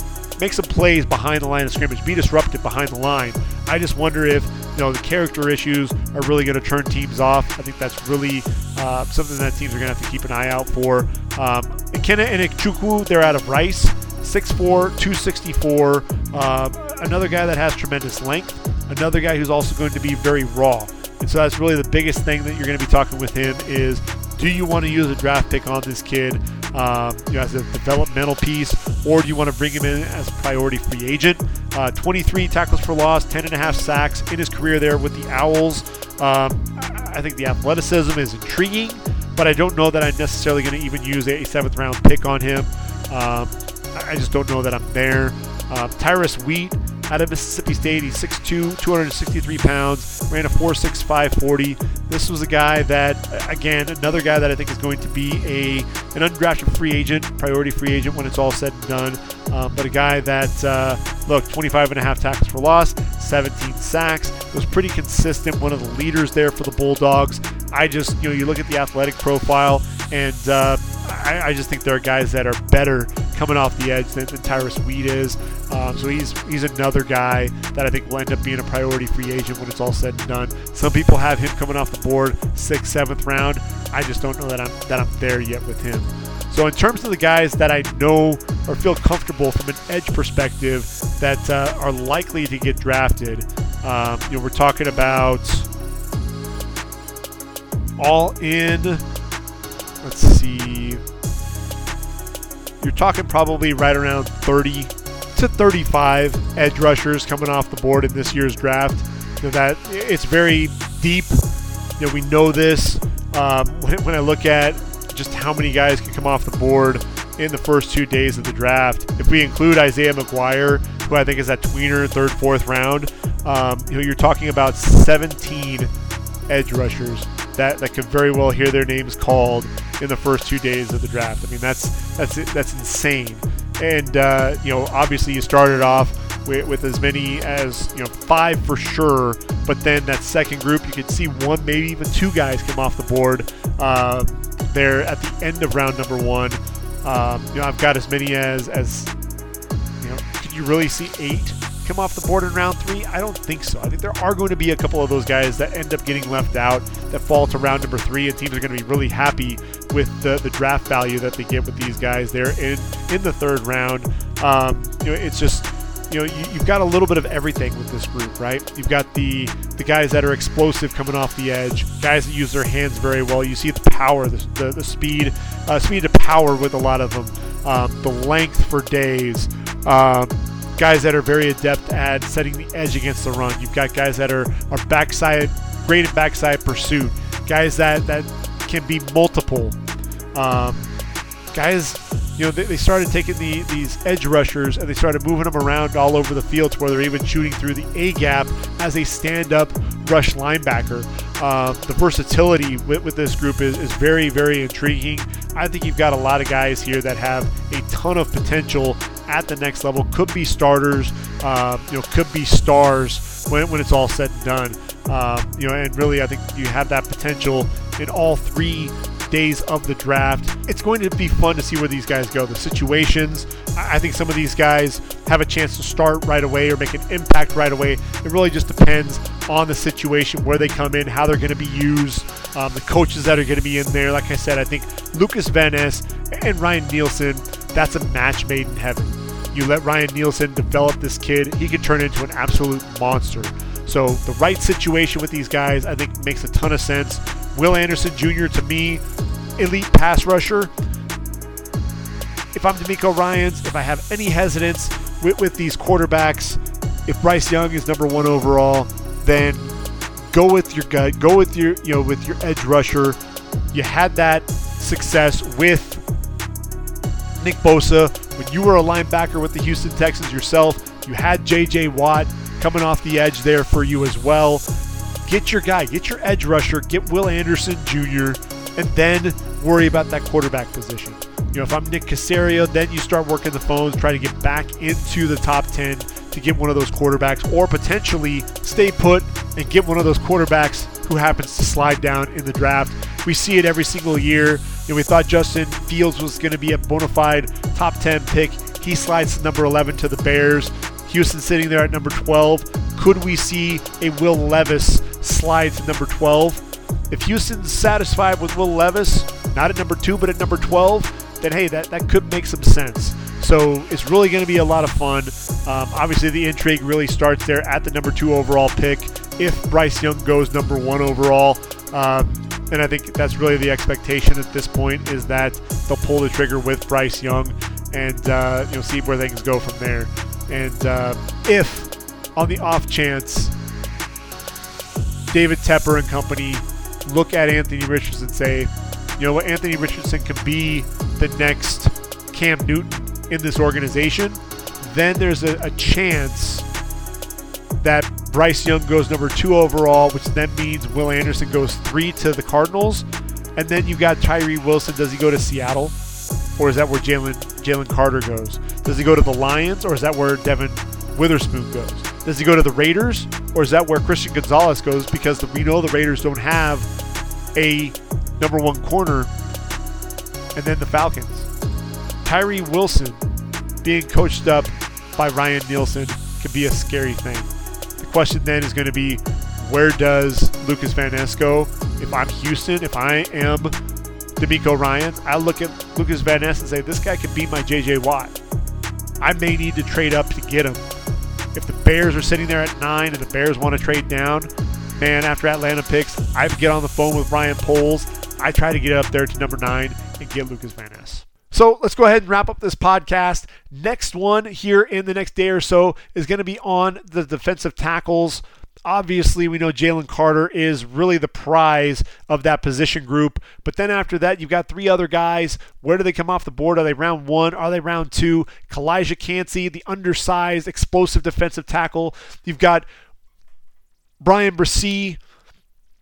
make some plays behind the line of scrimmage, be disruptive behind the line. I just wonder if you know the character issues are really going to turn teams off. I think that's really uh, something that teams are going to have to keep an eye out for. Um, Ikenna Enechukwu, they're out of Rice, 6'4", 264. Um, another guy that has tremendous length. Another guy who's also going to be very raw. And so that's really the biggest thing that you're going to be talking with him is do you want to use a draft pick on this kid um, you know, as a developmental piece, or do you want to bring him in as a priority free agent? Uh, 23 tackles for loss, 10 and a half sacks in his career there with the Owls. Um, I think the athleticism is intriguing, but I don't know that I'm necessarily going to even use a seventh round pick on him. Um, I just don't know that I'm there. Um, Tyrus Wheat out of Mississippi State. He's 6'2, 263 pounds, ran a 4.65 40. This was a guy that, again, another guy that I think is going to be a an undrafted free agent, priority free agent when it's all said and done. Um, but a guy that, uh, look, 25 and a half tackles for loss, 17 sacks, was pretty consistent, one of the leaders there for the Bulldogs. I just, you know, you look at the athletic profile, and uh, I, I, just think there are guys that are better coming off the edge than, than Tyrus Wheat is. Um, so he's he's another guy that I think will end up being a priority free agent when it's all said and done. Some people have him coming off the board sixth, seventh round. I just don't know that I'm that I'm there yet with him. So in terms of the guys that I know or feel comfortable from an edge perspective that uh, are likely to get drafted, um, you know, we're talking about all in. Let's see. You're talking probably right around 30 to 35 edge rushers coming off the board in this year's draft. You know, that it's very deep. You know, we know this. Um, when, when I look at just how many guys can come off the board in the first two days of the draft, if we include Isaiah McGuire, who I think is at tweener, third, fourth round, um, you know, you're talking about 17 edge rushers that, that could very well hear their names called in the first two days of the draft. I mean, that's that's that's insane. And uh, you know, obviously, you started off with, with, as many as you know five for sure. But then that second group, you could see one, maybe even two guys come off the board uh, there at the end of round number one. Um, you know, I've got as many as as you know. Could you really see eight come off the board in round three? I don't think so. I think there are going to be a couple of those guys that end up getting left out that fall to round number three, and teams are going to be really happy with the, the draft value that they get with these guys there in in the third round. Um, you know, it's just you know you, have got a little bit of everything with this group, right? You've got the the guys that are explosive coming off the edge, guys that use their hands very well. You see the power, the, the, the speed, uh, speed to power with a lot of them, um, the length for days. Um, guys that are very adept at setting the edge against the run. You've got guys that are, are backside, great at backside pursuit. Guys that, that can be multiple. Um, guys, you know, they, they started taking the, these edge rushers and they started moving them around all over the field to where they're even shooting through the A gap as a stand up rush linebacker. Um, the versatility with, with this group is, is very, very intriguing. I think you've got a lot of guys here that have a ton of potential at the next level. Could be starters, um, you know, could be stars when, when it's all said and done. Um, you know, and really, I think you have that potential in all three days of the draft. It's going to be fun to see where these guys go. The situations, I think some of these guys have a chance to start right away or make an impact right away. It really just depends on the situation, where they come in, how they're going to be used, um, the coaches that are going to be in there. Like I said, I think Lukas Ness and Ryan Nielsen, that's a match made in heaven. You let Ryan Nielsen develop this kid, he could turn into an absolute monster. So the right situation with these guys, I think, makes a ton of sense. Will Anderson Jr. to me, elite pass rusher. If I'm DeMeco Ryans, if I have any hesitance with, with these quarterbacks, if Bryce Young is number one overall, then go with your gut, go with your you know with your edge rusher. You had that success with Nick Bosa when you were a linebacker with the Houston Texans yourself. You had J.J. Watt coming off the edge there for you as well. Get your guy, get your edge rusher, get Will Anderson Jr., and then worry about that quarterback position. You know, if I'm Nick Caserio, then you start working the phones, try to get back into the top 10 to get one of those quarterbacks, or potentially stay put and get one of those quarterbacks who happens to slide down in the draft. We see it every single year. You know, we thought Justin Fields was going to be a bona fide top 10 pick. He slides to number 11 to the Bears. Houston sitting there at number 12. Could we see a Will Levis slide to number 12? If Houston's satisfied with Will Levis, not at number two, but at number 12, then hey, that, that could make some sense. So it's really going to be a lot of fun. Um, obviously, the intrigue really starts there at the number two overall pick. If Bryce Young goes number one overall, um, and I think that's really the expectation at this point is that they'll pull the trigger with Bryce Young and uh, you know see where things go from there. And uh, if on the off chance David Tepper and company look at Anthony Richardson and say, you know what, Anthony Richardson could be the next Cam Newton in this organization, then there's a, a chance that Bryce Young goes number two overall, which then means Will Anderson goes three to the Cardinals. And then you've got Tyree Wilson. Does he go to Seattle? Or is that where Jalen Jalen Carter goes? Does he go to the Lions or is that where Devon Witherspoon goes? Does he go to the Raiders or is that where Christian Gonzalez goes? Because we know the Raiders don't have a number one corner. And then the Falcons. Tyree Wilson being coached up by Ryan Nielsen could be a scary thing. The question then is going to be where does Lukas Van Ness go? If I'm Houston, if I am DeMeco Ryan, I look at Lukas Van Ness and say, this guy could be my JJ Watt. I may need to trade up to get him. If the Bears are sitting there at nine and the Bears want to trade down, man, after Atlanta picks, I get on the phone with Ryan Poles. I try to get up there to number nine and get Lukas Van Ness. So let's go ahead and wrap up this podcast. Next one here in the next day or so is going to be on the defensive tackles. Obviously, we know Jalen Carter is really the prize of that position group. But then after that, you've got three other guys. Where do they come off the board? Are they round one? Are they round two? Calijah Kancey, the undersized, explosive defensive tackle. You've got Bryan Bresee,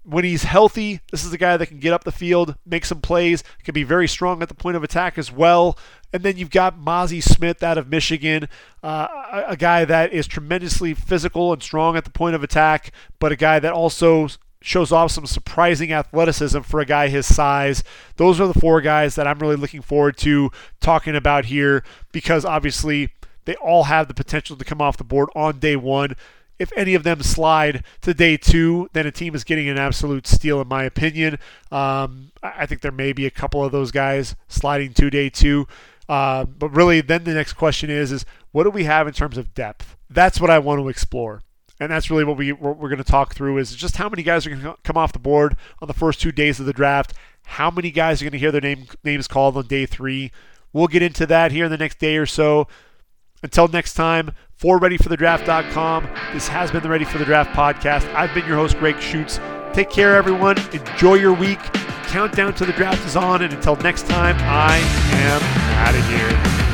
when he's healthy, this is a guy that can get up the field, make some plays, can be very strong at the point of attack as well. And then you've got Mazi Smith out of Michigan, uh, a, a guy that is tremendously physical and strong at the point of attack, but a guy that also shows off some surprising athleticism for a guy his size. Those are the four guys that I'm really looking forward to talking about here because obviously they all have the potential to come off the board on day one if any of them slide to day two, then a team is getting an absolute steal, in my opinion. Um, I think there may be a couple of those guys sliding to day two. Uh, but really, then the next question is: is what do we have in terms of depth? That's what I want to explore, and that's really what we what we're going to talk through is just how many guys are going to come off the board on the first two days of the draft. How many guys are going to hear their name names called on day three? We'll get into that here in the next day or so. Until next time, for ReadyForTheDraft.com, this has been the Ready for the Draft podcast. I've been your host, Gregg Schutze. Take care, everyone. Enjoy your week. Countdown to the draft is on, and until next time, I am out of here.